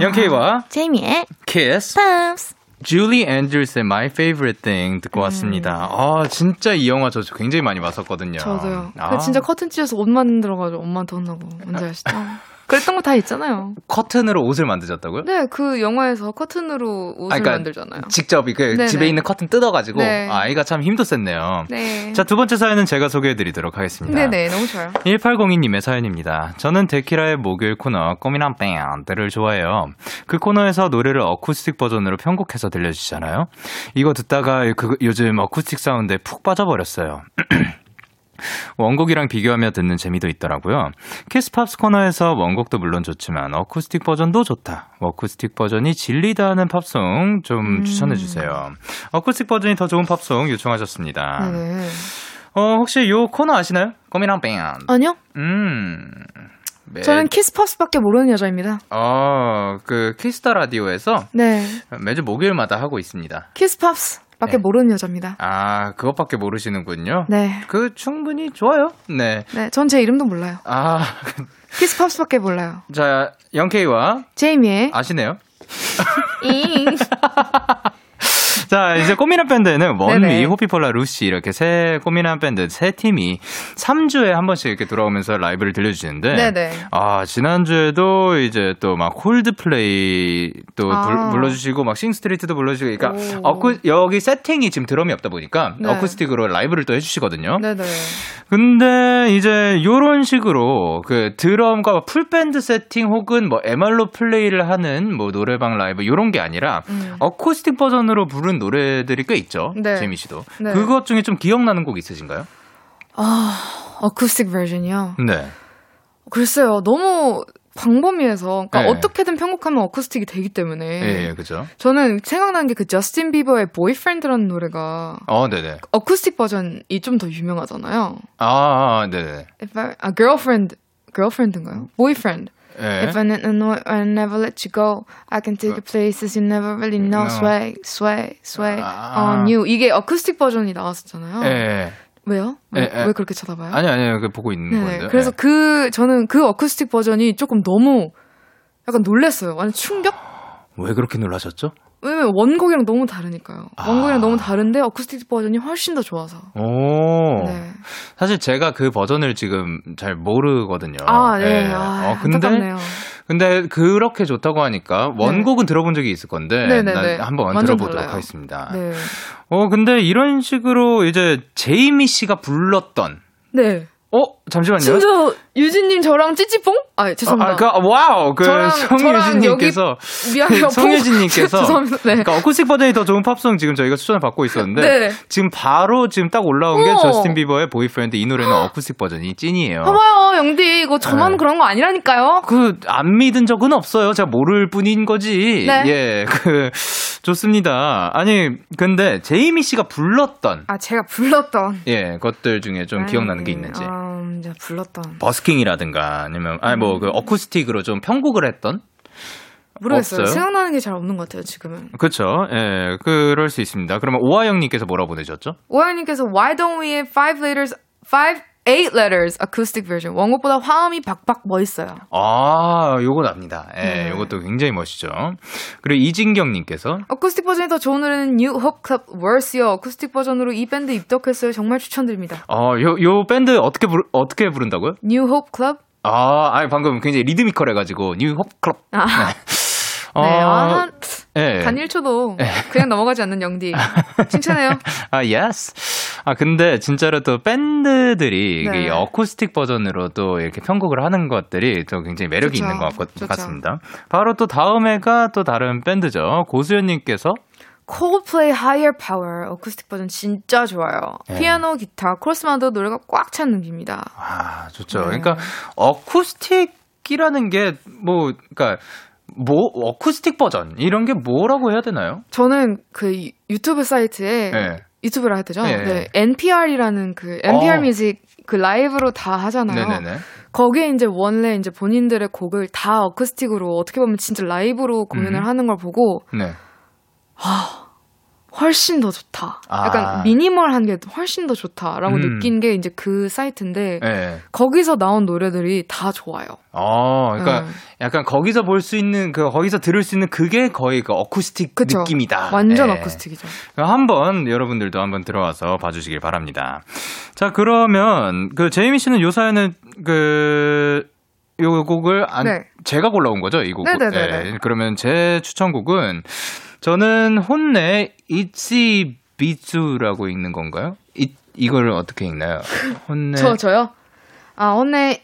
영케이와 제이미의 키스, 팝스. 줄리 앤드루스의 My Favorite Thing 듣고 왔습니다. 아, 진짜 이 영화 저 굉장히 많이 봤었거든요. 저도요. 아, 그 진짜 커튼 찢어서 옷 만 들어가지고 엄마한테 혼나고. 뭔지 아시죠? 그랬던 거 다 있잖아요. 커튼으로 옷을 만드셨다고요? 네, 그 영화에서 커튼으로 옷을 아, 그러니까 만들잖아요. 직접 그. 집에 있는 커튼 뜯어가지고 네. 아이가 참 힘도 셌네요. 네. 자, 두 번째 사연은 제가 소개해드리도록 하겠습니다. 네네, 너무 좋아요. 1802님의 사연입니다. 저는 데키라의 목요일 코너 꽃미남 밴드를 좋아해요. 그 코너에서 노래를 어쿠스틱 버전으로 편곡해서 들려주시잖아요. 이거 듣다가 그, 요즘 어쿠스틱 사운드에 푹 빠져버렸어요. 원곡이랑 비교하며 듣는 재미도 있더라고요. 키스팝스 코너에서 원곡도 물론 좋지만 어쿠스틱 버전도 좋다. 어쿠스틱 버전이 진리다 하는 팝송 좀 추천해 주세요. 어쿠스틱 버전이 더 좋은 팝송 요청하셨습니다. 네네. 어, 혹시 요 코너 아시나요? 꽃미남 밴드. 아니요? 음. 매- 저는 키스팝스밖에 모르는 여자입니다. 어, 그 Kiss the Radio에서 네. 매주 목요일마다 하고 있습니다. 키스팝스 밖에 네. 모르는 여자입니다. 아, 그것밖에 모르시는군요. 네. 그 충분히 좋아요. 네. 네, 전 제 이름도 몰라요. 아, 키스팝스밖에 몰라요. 자, 영케이와 제이미의 아시네요. 잉. 자, 이제 꽃미남 밴드에는 원위, 네네. 호피폴라, 루시 이렇게 세 꽃미남 밴드 세 팀이 3주에 한 번씩 이렇게 돌아오면서 라이브를 들려주시는데 네네. 아, 지난주에도 이제 또 막 콜드플레이 또 아. 불- 불러주시고 막 Sing Street도 불러주시고 그러니까 오. 어쿠, 여기 세팅이 지금 드럼이 없다 보니까 네. 어쿠스틱으로 라이브를 또 해주시거든요. 네네. 근데 이제 요런 식으로 그 드럼과 full band 세팅 혹은 뭐 MR로 플레이를 하는 뭐 노래방 라이브 요런 게 아니라 음. 어쿠스틱 버전으로 부른 노래들이 꽤 있죠. 네. 제미 씨도. 네. 그것 중에 좀 기억나는 곡 있으신가요? 아, 어쿠스틱 버전이요. 네. 글쎄요, 너무 광범위해서, 그러니까 네. 어떻게든 편곡하면 어쿠스틱이 되기 때문에. 예, 예, 그죠. 저는 생각나는 게 그 저스틴 비버의 Boyfriend라는 노래가 어, 네네. 어쿠스틱 버전이 좀 더 유명하잖아요. 아, 아, 네네. If I, 아, girlfriend, girlfriend인가요? boyfriend. 예. If I, n- know, I never let you go, I can take you places you never really know. No. Swag, swag, swag 아. on you. 이게 어쿠스틱 버전이 나왔었잖아요. 예, 예. 왜요? 왜, 예, 예. 왜 그렇게 쳐다봐요? 아니, 아니요. 그 보고 있는 네네. 건데. 그래서 그 저는 그 어쿠스틱 버전이 조금 너무 약간 놀랬어요. 완전 충격? 왜 그렇게 놀라셨죠? 왜냐면 원곡이랑 너무 다르니까요. 아. 원곡이랑 너무 다른데 어쿠스틱 버전이 훨씬 더 좋아서. 오. 네. 사실 제가 그 버전을 지금 잘 모르거든요. 아, 네. 예. 아, 어, 근데 안타깝네요. 근데 그렇게 좋다고 하니까 원곡은 들어본 적이 있을 건데 네네네. 난 한번 완전 들어보도록 달라요. 하겠습니다. 네. 어 근데 이런 식으로 이제 제이미 씨가 불렀던 네. 어 잠시만요. 진짜 유진님 저랑 찌찌뽕? 아 죄송합니다. 아, 그, 와우, 그, 성유진님께서. 미안해요. 성유진님께서. 죄송합니다. 네. 그러니까 어쿠스틱 버전이 더 좋은 팝송 지금 저희가 추천을 받고 있었는데. 네. 지금 바로 지금 딱 올라온 게 우와. 저스틴 비버의 Boyfriend 이 노래는 어쿠스틱 버전이 찐이에요. 봐봐요, 영디. 이거 저만 네. 그런 거 아니라니까요. 그, 안 믿은 적은 없어요. 제가 모를 뿐인 거지. 네. 예, 그, 좋습니다. 아니, 근데, 제이미 씨가 불렀던, 아, 제가 불렀던. 예, 것들 중에 좀 기억나는 게 있는지. 아, 이제 불렀던. 버스킹이라든가, 아니면, 아니, 뭐, 그, 어쿠스틱으로 좀 편곡을 했던? 모르겠어요. 없어요? 생각나는 게 잘 없는 것 같아요, 지금은. 그쵸. 예, 그럴 수 있습니다. 그러면 오하영님께서 뭐라 보내셨죠? 오하연님께서 Why don't we have five letters, five, eight letters acoustic version? 원곡보다 화음이 박박 멋있어요. 아, 요거 납니다. 예, 네. 요것도 굉장히 멋있죠. 그리고 이진경 님께서, 어쿠스틱 버전이 더 좋은 노래는 New Hope Club Worse요. 어쿠스틱 버전으로 이 밴드 입덕했어요. 정말 추천드립니다. 어, 요, 요 밴드 어떻게 부르, 어떻게 부른다고요? New Hope Club? 아, 아니, 방금 굉장히 리드미컬 해 가지고, New Hope Club. 아, 어, 네. 아, 한, 예. 단 1초도 그냥 넘어가지 않는 영디. 칭찬해요. 아, yes. 아, 근데 진짜로 또 밴드들이 네. 어쿠스틱 버전으로 또 이렇게 편곡을 하는 것들이 또 굉장히 매력이 좋죠. 있는 것 같, 좋죠. 같습니다. 바로 또 다음 해가 또 다른 밴드죠. 고수연님께서 Coldplay Higher Power 어쿠스틱 버전 진짜 좋아요. 네. 피아노, 기타, 코러스만도 노래가 꽉 찬 느낌입니다. 아, 좋죠. 네. 그러니까 어쿠스틱이라는 게 뭐, 그러니까 뭐 어쿠스틱 버전 이런 게 뭐라고 해야 되나요? 저는 그 유- 유튜브 사이트에 네. 유튜브라 해야 되죠? 네. 네. NPR이라는 그 NPR 어. 뮤직 그 라이브로 다 하잖아요. 네네네. 거기에 이제 원래 이제 본인들의 곡을 다 어쿠스틱으로 어떻게 보면 진짜 라이브로 공연을 음. 하는 걸 보고 네. 훨씬 더 좋다. 아. 약간 미니멀한 게 훨씬 더 좋다라고 음. 느낀 게 이제 그 사이트인데 네. 거기서 나온 노래들이 다 좋아요. 어, 그러니까 네. 약간 거기서 볼 수 있는 그 거기서 들을 수 있는 그게 거의 그 어쿠스틱 그쵸. 느낌이다. 완전 네. 어쿠스틱이죠. 그럼 한번 여러분들도 한번 들어와서 봐주시길 바랍니다. 자 그러면 그 제이미 씨는 요 사연은 그. 요 곡을 안, 네. 제가 골라온 거죠, 이 곡. 네네네 네. 그러면 제 추천곡은 저는 HONNE Izzy Bizu라고 읽는 건가요? 이 이거를 어떻게 읽나요? HONNE 저 저요. 아 HONNE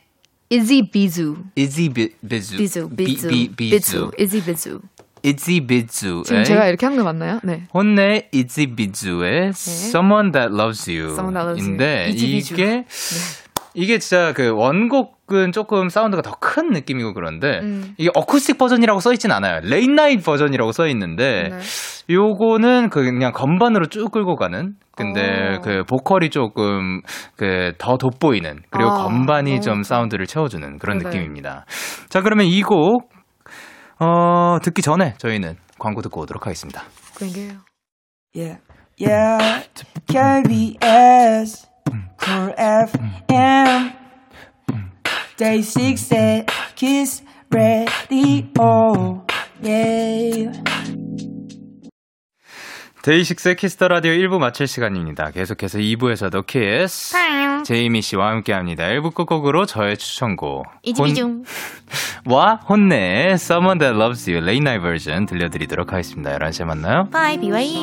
Izzy Bizu Izzy 비 비즈 비주 비주 비- 비- 비즈 Izzy Bizu. Izzy Bizu 지금 제가 이렇게 한 거 맞나요? 네. HONNE Izzy Bizu의 Someone That Loves You Someone That Loves You. 인데 Izzy Bizu. 이게 이게 진짜 그 원곡 은 조금 사운드가 더 큰 느낌이고 그런데 음. 이게 어쿠스틱 버전이라고 써 있진 않아요. Late Night 버전이라고 써 있는데 네. 요거는 그 그냥 건반으로 쭉 끌고 가는 근데 어. 그 보컬이 조금 그 더 돋보이는 그리고 아, 건반이 너무 좀. 사운드를 채워주는 그런 네. 느낌입니다. 자 그러면 이 곡 어, 듣기 전에 저희는 광고 듣고 오도록 하겠습니다. 그게요. Yeah, yeah. KBS, Cool FM, DAY6의 Kiss the Radio. Yeah. DAY6의 Kiss the Radio 1부 마칠 시간입니다. 계속해서 2부에서도 키스 제이미 씨와 함께 합니다. 1부 끝곡으로 저의 추천곡 Izzy Bizu. 와 혼내의 Someone That Loves You Late Night Version 들려드리도록 하겠습니다. 11시에 만나요. 바이 비와이.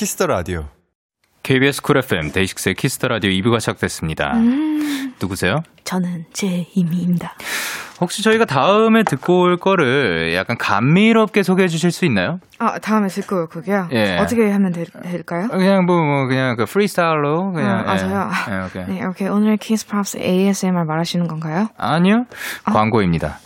키스터 라디오. KBS 쿨 FM 데이식스의 키스터 라디오 2부가 시작됐습니다. 누구세요? 저는 제이미입니다. 혹시 저희가 다음에 듣고 올 거를 약간 감미롭게 소개해 주실 수 있나요? 아, 다음에 듣고 그게요. 예. 어떻게 하면 될, 될까요? 그냥 뭐, 뭐 그냥 그 프리스타일로 그냥 아, 예. 저요? 예, 오케이. 네, 오케이. 오늘 Kiss Pops ASMR 말하시는 건가요? 아니요. 광고입니다.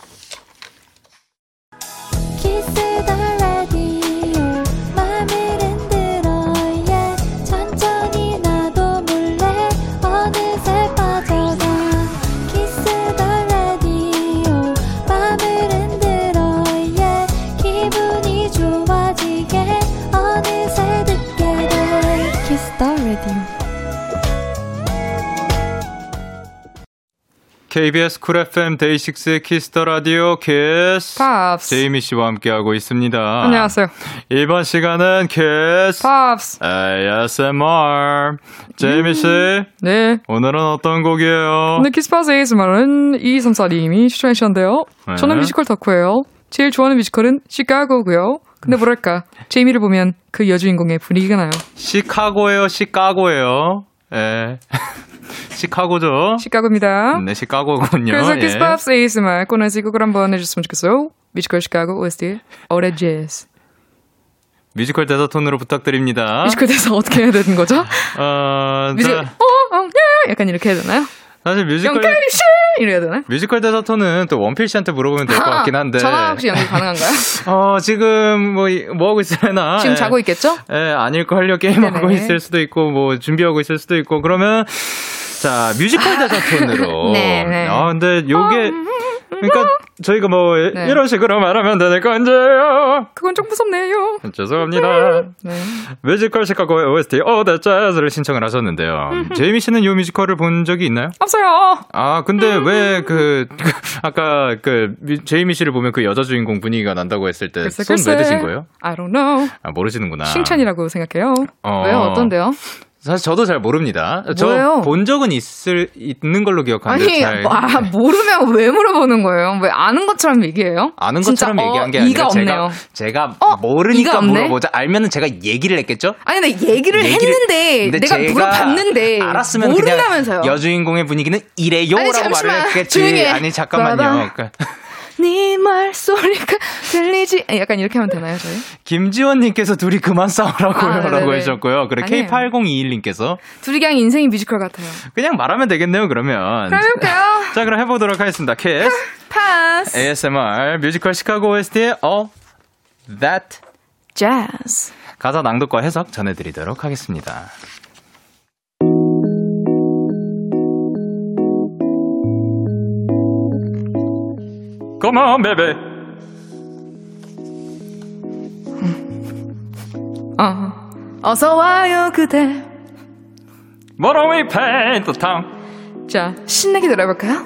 KBS 쿨 FM 데이식스의 키스터 라디오 키스 팝스. 제이미 씨와 함께하고 있습니다. 안녕하세요. 이번 시간은 Kiss Pops. ASMR 제이미 씨 네. 오늘은 어떤 곡이에요? 오늘 Kiss Pops ASMR은 이삼사님이 추천해 주셨는데요. 네. 저는 뮤지컬 덕후예요. 제일 좋아하는 뮤지컬은 시카고고요. 근데 뭐랄까 제이미를 보면 그 여주인공의 분위기가 나요. 시카고예요, 시카고예요. 예. 시카고죠. 시카고입니다. 네, 시카고군요. 그래서 예. Kiss Pops ASMR 코너에 이 곡을 한번 해줬으면 좋겠어요. 뮤지컬 시카고 OST All That Jazz. 뮤지컬 대사 톤으로 부탁드립니다. 뮤지컬 대사 어떻게 해야 되는 거죠? 어, 뮤지컬 자, 어, 어, 예! 약간 이렇게 해야 되나요? 사실 뮤지컬 Young K 씨 이래야 되나요? 뮤지컬 대사 톤은 또 원필 씨한테 물어보면 될 것 같긴 한데. 전화 혹시 연기 가능한가요? 어, 지금 뭐, 이- 뭐 하고 있으려나? 지금 예. 자고 있겠죠? 예, 아닐 걸요. 게임 하고 네네. 있을 수도 있고, 뭐, 준비하고 있을 수도 있고, 그러면, 자, 뮤지컬 대사톤으로. 네 네. 아, 근데 요게, 그러니까 저희가 뭐, 네. 이런 식으로 말하면 되는 건지요? 그건 좀 무섭네요. 죄송합니다. 네. 뮤지컬 시카고의 OST, All That Jazz를 신청을 하셨는데요. 제이미 씨는 요 뮤지컬을 본 적이 있나요? 없어요. 아, 근데 왜 그, 아까 그, 미- 제이미 씨를 보면 그 여자 주인공 분위기가 난다고 했을 때 손. 왜 드신 거예요? I don't know. 아, 모르시는구나. 칭찬이라고 생각해요. 어. 왜요? 어떤데요? 사실 저도 잘 모릅니다. 저 본 적은 있을, 있는 걸로 기억하는데 아니, 잘. 아, 모르면 왜 물어보는 거예요? 왜 아는 것처럼 얘기해요? 아는 것처럼 어, 얘기한 게 아니라 제가. 제가 어, 모르니까? 물어보자. 알면은 제가 얘기를 했겠죠? 아니, 근데 얘기를, 얘기를- 했는데, 내가 물어봤는데, 알았으면 모른다면서요. 여주인공의 분위기는 이래요라고. 말을 했겠지. 조용히 해. 아니 잠깐만요. 그러니까 네 말소리가 들리지. 아니, 약간 이렇게 하면 되나요, 저희? 김지원님께서 둘이 그만 싸우라고요. 아, 라고. 하셨고요. 그래 아니에요. K8021님께서 둘이 그냥 인생이 뮤지컬 같아요. 그냥 말하면 되겠네요. 그러면 그럼 해볼까요? 자 그럼 해보도록 하겠습니다. Kiss Pops. ASMR 뮤지컬 시카고 OST의 All That Jazz. 가사 낭독과 해석 전해드리도록 하겠습니다. Come on, baby. 어. 어서 와요, 그대. Why don't we paint the town? 자, 신나게 들어볼까요?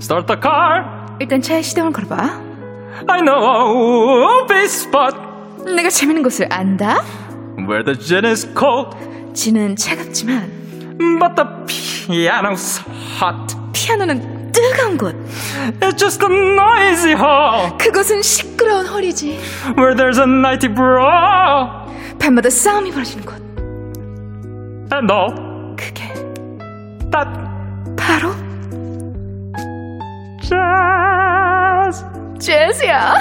Start the car. 일단 차에 시동을 걸어봐. I know a big spot 내가 재밌는 곳을 안다? where the gin is cold, 지는 차갑지만 but the piano's hot. 피아노는 뜨거운 곳. It's just a noisy hall 그곳은 시끄러운 홀이지. where there's a nighty brawl. 밤마다 싸움이 벌어지는 곳. And all 그게 that 바로 jazz. 재즈야.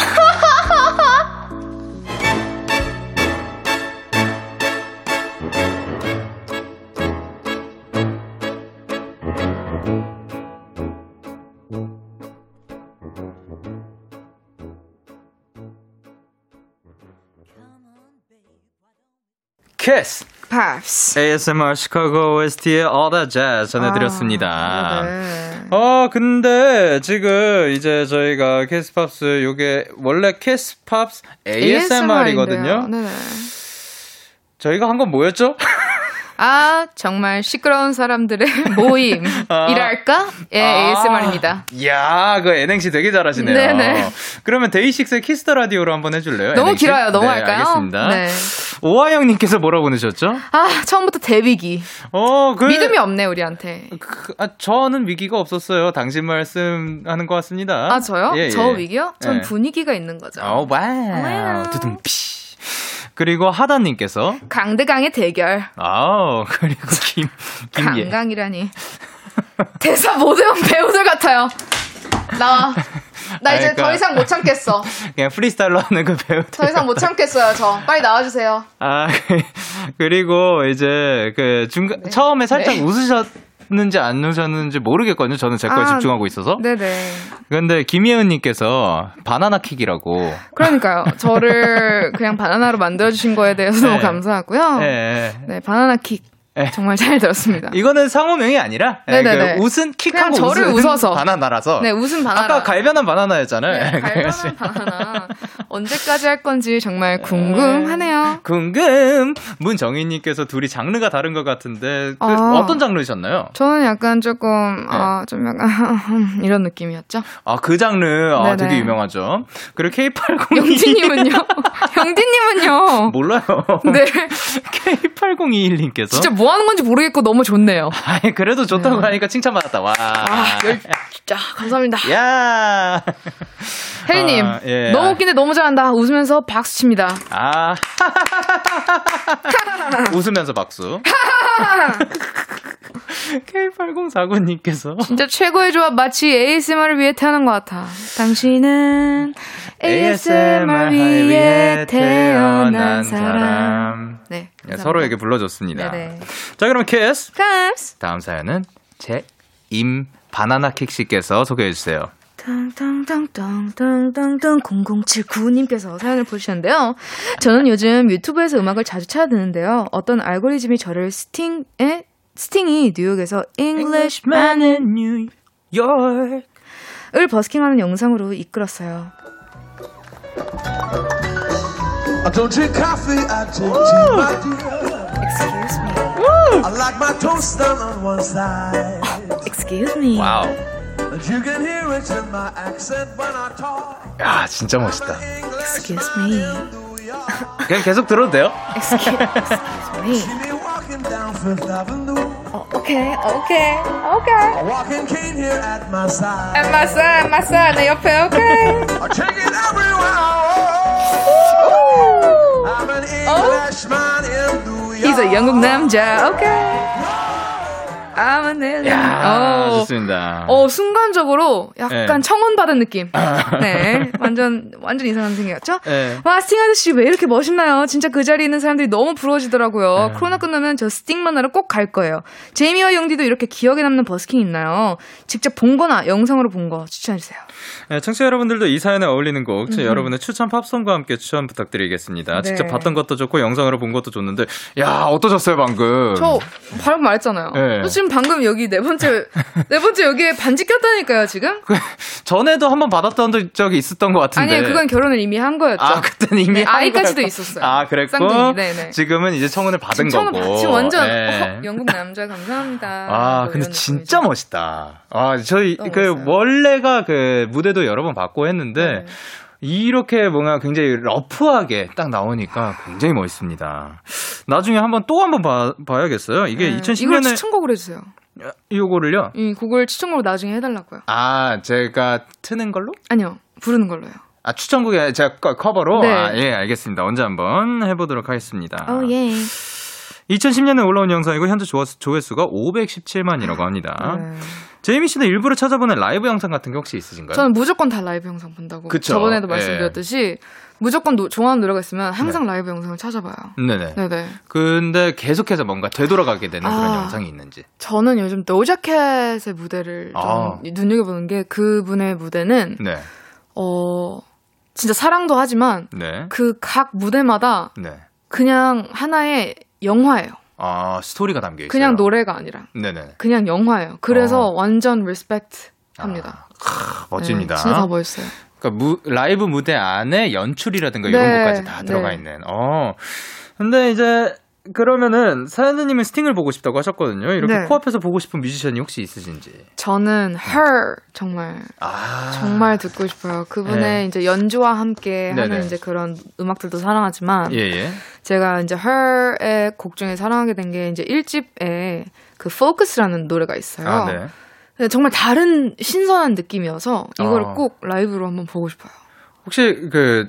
Kiss. Pops. ASMR 시카고 OST의 All That Jazz 전해드렸습니다. 네. 어, 근데 지금 이제 저희가 Kiss Pops 요게 원래 Kiss Pops ASMR이거든요. 네. 저희가 한 건 뭐였죠? 아, 정말 시끄러운 사람들의 모임이랄까? 예, 아. ASMR입니다. 이야, 그 N행시 되게 잘하시네요. 네네. 그러면 DAY6의 Kiss the Radio로 한번 해줄래요? 너무 N행시? 길어요. 네, 넘어갈까요? 알겠습니다. 네. 오하영님께서 뭐라고 보내셨죠? 아, 처음부터 대위기. 어, 그. 믿음이 없네, 우리한테. 그, 아, 저는 위기가 없었어요. 당신 말씀 하는 것 같습니다. 아, 저요? 예, 저 예. 위기요? 전 예. 분위기가 있는 거죠. 어, Wow. Wow. 두둥피. 그리고 하다님께서 강대강의 대결. 아우 그리고 김 김예 강강이라니. 대사 못 외운 배우들 같아요. 나와. 나 이제 그러니까 더 이상 못 참겠어. 그냥 프리스타일로 하는 그 배우. 더 이상 못 참겠어요, 저. 빨리 나와주세요. 아, 그리고 이제 그 중간 처음에 살짝 네. 웃으셨 는지 안 웃으셨는지 모르겠거든요. 저는 제 거에 아, 집중하고 있어서. 네네. 근데 김예은님께서 바나나 킥이라고. 그러니까요. 저를 그냥 바나나로 만들어주신 거에 대해서 네. 너무 감사하고요. 예. 네, 바나나 킥. 네. 정말 잘 들었습니다. 이거는 상호명이 아니라 예, 네네네. 그 웃은 킥하고 그냥 저를 웃은 웃어서. 바나나라서. 네, 웃은 바나나. 아까 갈변한 바나나였잖아요. 네, 갈변한 바나나. 언제까지 할 건지 정말 궁금하네요. 궁금 문정희님께서 둘이 장르가 다른 것 같은데 그 아. 어떤 장르셨나요? 저는 약간 조금, 네. 아, 좀 약간, 이런 느낌이었죠. 아그 장르 아. 되게 유명하죠. 그리고 K80 영디님은요? 영디님은요? 몰라요. 네. K8021님께서 진짜 뭐 하는 건지 모르겠고 너무 좋네요. 아니 그래도 좋다고 하니까 칭찬받았다. 와. 아, 열, 진짜, 감사합니다. 야. 혜리님, 아, 예. 너무 웃긴데 너무 잘한다. 웃으면서 박수 칩니다. 아. 웃으면서 박수. K8049님께서 진짜 최고의 조합 마치 ASMR을 위해 태어난 것 같아. 당신은 ASMR 위해 태어난 사람. 네. 예, 감사합니다. 서로에게 불러줬습니다. 네네. 자 그럼 키스 감스. 다음 사연은 제 임 바나나 킥 씨께서 소개해 주세요. 땅땅땅땅땅땅땅 0079님께서 사연을 보시는데요. 저는 요즘 유튜브에서 음악을 자주 찾아 듣는데요. 어떤 알고리즘이 저를 스팅에 스팅이 뉴욕에서 Englishman in New York을 버스킹하는 영상으로 이끌었어요. I don't drink coffee, I drink tea, my dear. Excuse me. I like my toast done on one side. Excuse me. 와우. And you can hear it in my accent when I talk. 야 진짜 멋있다. Excuse me. 그냥 계속 들어도 돼요? Excuse, excuse me. See me walking down Fifth Avenue. 어, okay, okay, okay. A walking cane here at my side. At my side, my side, 내 옆에, okay. I take it everywhere I go. A 영국 남자, okay. I'm an. 야 어. 좋습니다. 어, 순간적으로 약간 네. 청혼받은 느낌. 네. 완전, 완전 이상한 생각이었죠? 네. 와, 스팅 아저씨 왜 이렇게 멋있나요? 진짜 그 자리에 있는 사람들이 너무 부러워지더라고요. 네. 코로나 끝나면 저 스팅 만나러 꼭 갈 거예요. 제이미와 영디도 이렇게 기억에 남는 버스킹 있나요? 직접 본 거나 영상으로 본 거 추천해주세요. 네, 청취자 여러분들도 이 사연에 어울리는 곡, 저 여러분의 추천 팝송과 함께 추천 부탁드리겠습니다. 네. 직접 봤던 것도 좋고 영상으로 본 것도 좋는데, 야 어떠셨어요 방금? 저 방금 말했잖아요. 네. 저 지금 방금 여기 네 번째 네 번째 여기에 반지 꼈다니까요 지금. 그 전에도 한번 받았던 적이 있었던 것 같은데. 아니 그건 결혼을 이미 한 거였죠. 아 그때는 이미 네, 한 아이까지도. 있었어요. 아 그랬고 쌍둥이, 네네. 지금은 이제 청혼을 받은 지금 거고. 처음 지금 완전 네. 어, 영국 남자 감사합니다. 아, 뭐 근데 진짜 느낌이죠. 멋있다. 아, 저희, 그, 멋있어요. 원래가 그 무대 도 여러 번 봤고 했는데, 네. 이렇게 뭔가 굉장히 러프하게 딱 나오니까 굉장히 멋있습니다. 나중에 한번 또 한번 봐, 봐야겠어요. 이게 네. 이걸 2010년에, 추천곡을 해주세요. 요거를요? 이 곡을 추천곡으로 나중에 해달라고요. 아, 제가 트는 걸로? 아니요 부르는 걸로요. 아, 추천곡에 제가 커- 커버로? 네. 아, 예, 알겠습니다. 언제 한번 해보도록 하겠습니다. 어 예. 2010년에 올라온 영상이고, 현재 조회수, 조회수가 517만이라고 합니다. 네. 제이미 씨는 일부러 찾아보는 라이브 영상 같은 게 혹시 있으신가요? 저는 무조건 다 라이브 영상 본다고. 그쵸. 저번에도 예. 말씀드렸듯이 무조건 노- 좋아하는 노래가 있으면 항상 라이브 영상을 찾아봐요. 네네. 네네. 근데 계속해서 뭔가 되돌아가게 되는 그런 아. 영상이 있는지. 저는 요즘 도자캣의 무대를 좀 아. 눈여겨보는 게 그분의 무대는 네. 어 진짜 사랑도 하지만 네. 그 각 무대마다 네. 그냥 하나의 영화예요. 아, 스토리가 담겨 있어요. 그냥 노래가 아니라 네네. 그냥 영화예요. 그래서 어. 완전 respect 합니다. 크, 멋집니다. 네, 진짜 다 멋있어요. 그러니까 무, 라이브 무대 안에 연출이라든가 이런 네, 것까지 다 네. 들어가 있는. 어. 근데 이제 그러면은 사연자님은 스팅을 보고 싶다고 하셨거든요. 이렇게 네. 코앞에서 보고 싶은 뮤지션이 혹시 있으신지. 저는 Her 정말 아. 정말 듣고 싶어요. 그분의 네. 이제 연주와 함께 네네. 하는 이제 그런 음악들도 사랑하지만 예, 예. 제가 이제 Her의 곡 중에 사랑하게 된 게 이제 1집에 그 Focus라는 노래가 있어요. 아, 네. 근데 정말 다른 신선한 느낌이어서 이거를 어. 꼭 라이브로 한번 보고 싶어요. 혹시 그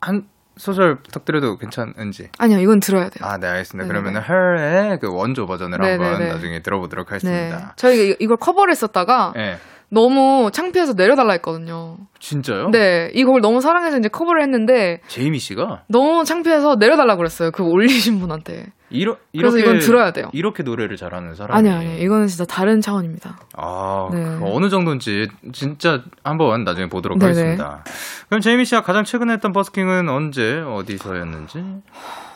한 소설 부탁드려도 괜찮은지. 아니요, 이건 들어야 돼요. 아, 네, 알겠습니다. 네네네. 그러면은 Her의 그 원조 버전을 한번 네네네. 나중에 들어보도록 네. 하겠습니다. 저희가 이- 이걸 커버를 했었다가 네. 너무 창피해서 내려달라 했거든요. 진짜요? 네, 이 곡을 너무 사랑해서 이제 커버를 했는데 제이미 씨가 너무 창피해서 내려달라 그랬어요. 그 올리신 분한테. 이러, 그래서 이건 들어야 돼요. 이렇게 노래를 잘하는 사람이 아니 아니, 이거는 진짜 다른 차원입니다. 아, 네. 그 어느 정도인지 진짜 한번 나중에 보도록 네네. 하겠습니다. 그럼 제이미 씨가 가장 최근에 했던 버스킹은 언제 어디서였는지?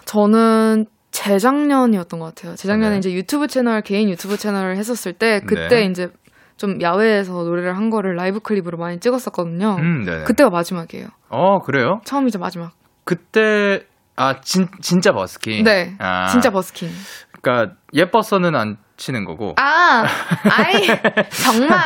저는 재작년이었던 것 같아요. 재작년에 네. 이제 유튜브 채널 개인 유튜브 채널을 했었을 때 그때 네. 이제 좀 야외에서 노래를 한 거를 라이브 클립으로 많이 찍었었거든요. 음, 네. 그때가 마지막이에요. 어, 그래요? 처음이자 마지막. 그때 아, 진 진짜 버스킹. 네, 아, 진짜 버스킹. 그러니까 예뻐서는 안 치는 거고. 아, 아이 정말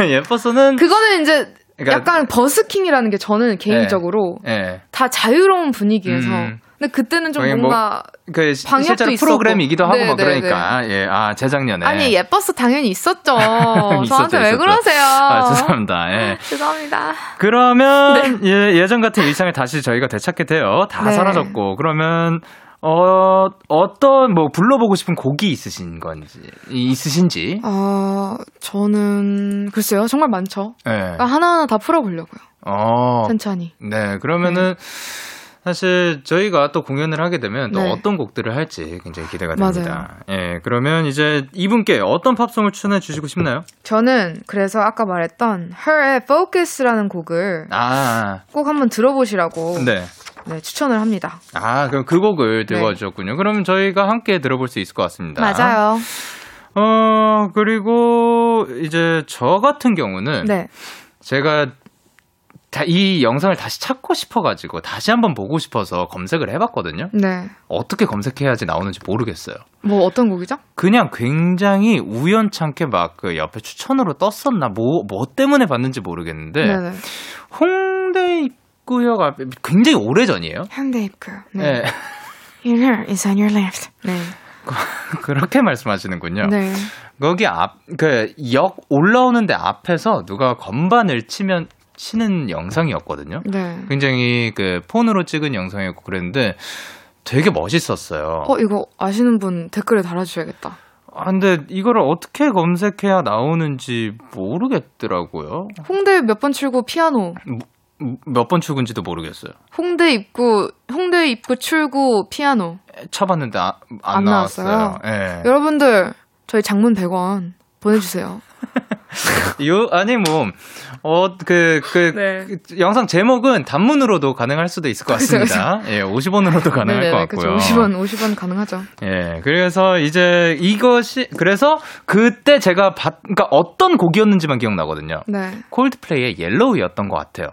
예뻐서는 그거는 이제 그러니까- 약간 버스킹이라는 게 저는 개인적으로 예. 다 자유로운 분위기에서 음. 근데 그때는 좀뭐 뭔가 그 시- 방역도 실제로 있었고. 프로그램이기도 하고 네, 뭐 네, 그러니까 예. 아, 재작년에. 아니 예뻐서 당연히 있었죠. 있었죠, 저한테 왜 있었죠. 그러세요? 아, 죄송합니다. 예. 죄송합니다. 그러면 예, 예전 같은 일상을 다시 저희가 되찾게 돼요. 다 네. 사라졌고 그러면 어 어떤 뭐 불러보고 싶은 곡이 있으신 건지 있으신지. 어, 저는 글쎄요 정말 많죠. 예. 그러니까 하나하나 다 풀어보려고요. 어. 천천히. 네, 그러면은 사실 저희가 또 공연을 하게 되면 또 네. 어떤 곡들을 할지 굉장히 기대가 맞아요. 됩니다. 예, 그러면 이제 이분께 어떤 팝송을 추천해 주시고 싶나요? 저는 그래서 아까 말했던 Her의 Focus라는 곡을 아, 꼭 한번 들어보시라고 네. 네, 추천을 합니다. 아, 그럼 그 곡을 들고 네. 와주셨군요. 그러면 저희가 함께 들어볼 수 있을 것 같습니다. 맞아요. 어, 그리고 이제 저 같은 경우는 네. 제가 다, 이 영상을 다시 찾고 싶어가지고 다시 한번 보고 싶어서 검색을 해봤거든요. 네. 어떻게 검색해야지 나오는지 모르겠어요. 뭐 어떤 곡이죠? 그냥 굉장히 우연찮게 막 그 옆에 추천으로 떴었나 뭐, 뭐 때문에 봤는지 모르겠는데 네네. 홍대 입구역 앞에 굉장히 오래 전이에요. 현대 입구. 네. Your hair is on your left. 네. 그렇게 말씀하시는군요. 네. 거기 앞, 그, 역 올라오는데 앞에서 누가 건반을 치면, 치는 영상이었거든요. 네. 굉장히 그 폰으로 찍은 영상이었고 그랬는데 되게 멋있었어요. 어, 이거 아시는 분 댓글에 달아주셔야겠다. 아, 근데 이거를 어떻게 검색해야 나오는지 모르겠더라고요. 홍대 몇 번 출구 피아노. 몇 번 출근지도 모르겠어요. 홍대 입구, 홍대 입구 출구 피아노. 쳐봤는데 아, 안, 안 나왔어요. 나왔어요? 예. 여러분들, 저희 장문 100원 보내주세요. 요 아니 뭐어그그 네. 영상 제목은 단문으로도 가능할 수도 있을 것 같습니다. 예, 50원으로도 가능할 네네네, 것 같고요. 그쵸. 50원, 50원 가능하죠. 예, 그래서 이제 이것이 그래서 그때 제가 봤 그러니까 어떤 곡이었는지만 기억나거든요. 네. 콜드플레이의 Yellow였던 것 같아요.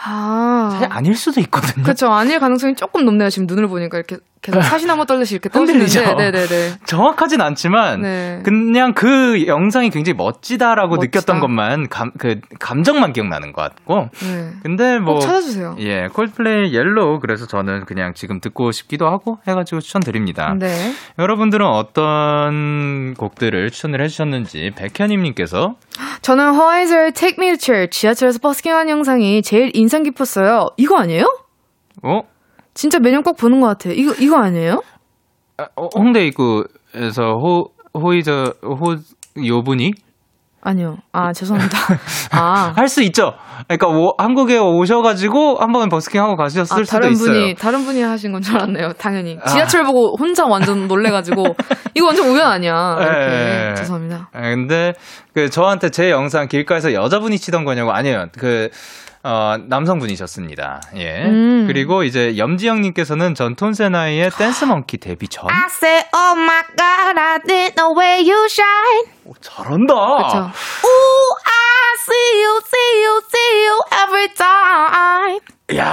아. 사실 아닐 수도 있거든요. 그쵸. 아닐 가능성이 조금 높네요. 지금 눈을 보니까 이렇게 계속 사시나무 떨듯이 이렇게 흔들리죠. 네네네. 정확하진 않지만 네. 그냥 그 영상이 굉장히 멋지다라고 멋지다. 느꼈던 것만 감, 그 감정만 기억나는 것 같고 네. 근데 뭐 꼭 찾아주세요. 예, 콜드플레이 Yellow 그래서 저는 그냥 지금 듣고 싶기도 하고 해가지고 추천드립니다. 네. 여러분들은 어떤 곡들을 추천을 해주셨는지 백현님님께서 저는 허아이즈의 Take Me to Church 지하철에서 버스킹하는 영상이 제일 인상 깊었어요. 이거 아니에요? 어, 진짜 매년 꼭 보는 것 같아요. 이거 이거 아니에요? 아, 어, 홍대 입구에서 호 호이저 호 요분이 아니요. 아 죄송합니다. 아, 할 수 있죠. 그러니까 오- 한국에 오셔가지고 한번 버스킹 하고 가셨을 아 수도 다른 있어요. 분이 다른 분이 하신 건 줄 알았네요. 당연히 아. 지하철 보고 혼자 완전 놀래가지고 이거 완전 우연 아니야. 이렇게 예. 죄송합니다. 아, 근데 그 저한테 제 영상 길가에서 여자분이 치던 거냐고 아니에요. 그 어, 남성분이셨습니다. 예. 음. 그리고 이제 염지영님께서는 전 톤세나이의 댄스 멍키 데뷔 전. I said, Oh my God, I didn't know where you shine. 오, 잘한다. 그렇죠. Ooh, I see you, see you, see you every time. 야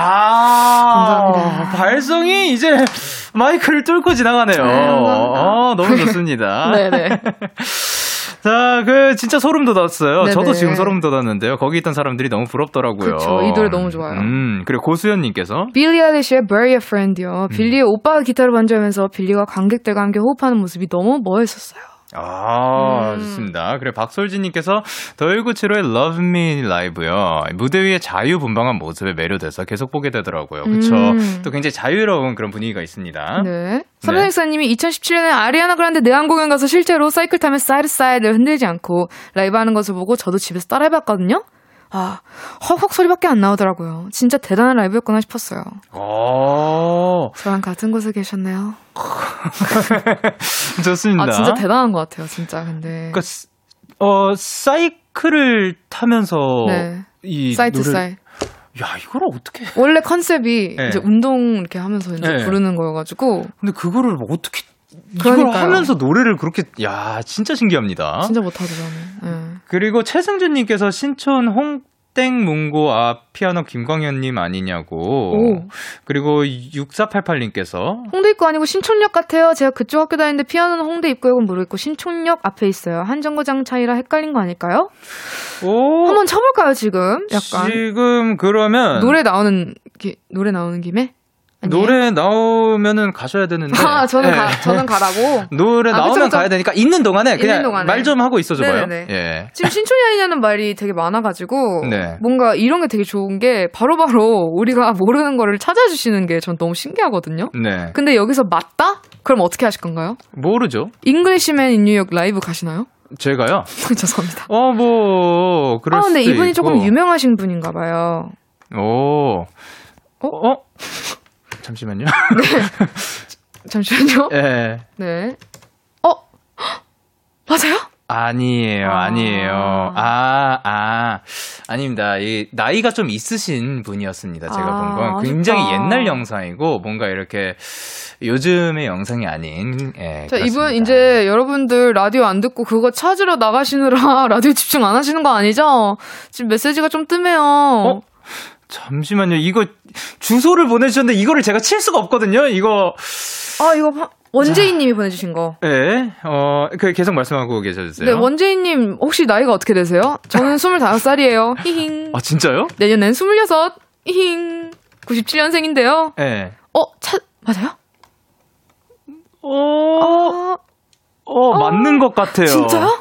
감사합니다. 발성이 이제 마이크를 뚫고 지나가네요. 네. 어, 너무 좋습니다. 네네. 자, 그 진짜 소름 돋았어요. 네네. 저도 지금 소름 돋았는데요. 거기 있던 사람들이 너무 부럽더라고요. 그쵸, 이 노래 너무 좋아요. 음, 그리고 고수연님께서 빌리 아일리시의 Bury a Friend요. 음. 빌리의 오빠가 기타를 반주하면서 빌리가 관객들과 함께 호흡하는 모습이 너무 멋있었어요. 아, 음. 좋습니다. 그래, 박솔진님께서 The 1975의 Love Me 라이브요. 무대 위에 자유분방한 모습에 매료돼서 계속 보게 되더라고요. 그쵸. 음. 또 굉장히 자유로운 그런 분위기가 있습니다. 네. 삼성식사님이 2017년에 아리아나 그란데 내한 공연 가서 실제로 사이클 타며 Side to Side를 흔들지 않고 라이브 하는 것을 보고 저도 집에서 따라해봤거든요. 아, 헉헉 소리밖에 안 나오더라고요. 진짜 대단한 라이브였구나 싶었어요. 오, 저랑 같은 곳에 계셨네요. 좋습니다. 아, 진짜 대단한 것 같아요, 진짜. 근데. 그러니까, 스- 어, 사이클을 타면서 네. 이 사이드 노래를- 사이. 야, 이걸 어떻게 원래 컨셉이 네. 이제 운동 이렇게 하면서 이제 네. 부르는 거여가지고. 근데 그거를 뭐 어떻게 그러니까요. 하면서 노래를 그렇게 야 진짜 신기합니다. 진짜 못하죠, 저는. 네. 그리고 최승준님께서 신촌 홍 땡 문고 앞 피아노 김광현님 아니냐고. 오. 그리고 6488님께서 홍대 입구 아니고 신촌역 같아요. 제가 그쪽 학교 다니는데 피아노는 홍대 입구역은 모르겠고 신촌역 앞에 있어요. 한 정거장 차이라 헷갈린 거 아닐까요? 오 한번 쳐볼까요, 지금? 약간. 지금 그러면 노래 나오는, 기, 노래 나오는 김에? 노래 나오면은 가셔야 되는데. 아, 저는 예. 가, 저는 가라고. 노래 아, 나오면 그쵸, 그쵸. 가야 되니까 있는 동안에 그냥. 말 좀 하고 있어 줘봐요. 예. 지금 신촌이 아니냐는 말이 되게 많아가지고 네. 뭔가 이런 게 되게 좋은 게 바로 바로 우리가 모르는 거를 찾아주시는 게 전 너무 신기하거든요. 네. 근데 여기서 맞다? 그럼 어떻게 하실 건가요? 모르죠. Englishman in New York 라이브 가시나요? 제가요. 죄송합니다. 어, 뭐, 그럴 아 근데 이분이 있고. 조금 유명하신 분인가 봐요. 오. 어? 어? 잠시만요. 잠시만요. 예. 네. 어? 맞아요? 아니에요, 아. 아니에요. 아, 아. 아닙니다. 이, 나이가 좀 있으신 분이었습니다. 제가 아, 본 건. 굉장히 아쉽다. 옛날 영상이고, 뭔가 이렇게 요즘의 영상이 아닌, 예. 자, 그렇습니다. 이분 이제 여러분들 라디오 안 듣고 그거 찾으러 나가시느라 라디오 집중 안 하시는 거 아니죠? 지금 메시지가 좀 뜨네요. 어? 잠시만요. 이거 주소를 보내주셨는데 이거를 제가 칠 수가 없거든요. 이거 아, 이거 파- 원재인 님이 보내주신 거. 예. 어, 그 계속 말씀하고 계셔주세요. 네, 원재인 님 혹시 나이가 어떻게 되세요? 저는 25살이에요. 히힝. 아, 진짜요? 내년엔 26. 히힝. 97년생인데요. 예. 어, 차, 맞아요? 어, 아, 어, 맞는 것 같아요. 진짜요?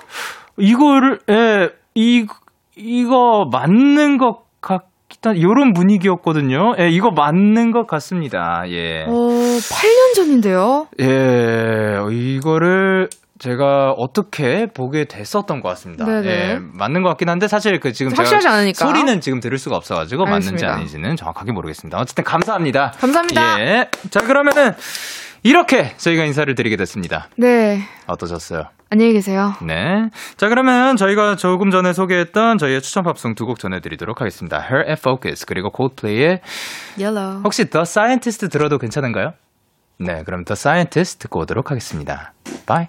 이거를, 예, 이, 이거 맞는 것 같다, 요런 분위기였거든요. 예, 이거 맞는 것 같습니다. 예. 어, 8년 전인데요. 예, 이거를 제가 어떻게 보게 됐었던 것 같습니다. 네네. 예, 맞는 것 같긴 한데 사실 그 지금 확실하지 않으니까. 소리는 지금 들을 수가 없어가지고 맞는지 알겠습니다. 아닌지는 정확하게 모르겠습니다. 어쨌든 감사합니다. 감사합니다. 예. 자, 그러면은 이렇게 저희가 인사를 드리게 됐습니다. 네. 어떠셨어요? 안녕히 계세요. 네. 자, 그러면 저희가 조금 전에 소개했던 저희의 추천 팝송 두 곡 전해드리도록 하겠습니다. Her and Focus, 그리고 Coldplay의 Yellow. 혹시 The Scientist 들어도 괜찮은가요? 네, 그럼 The Scientist 듣고 오도록 하겠습니다. Bye.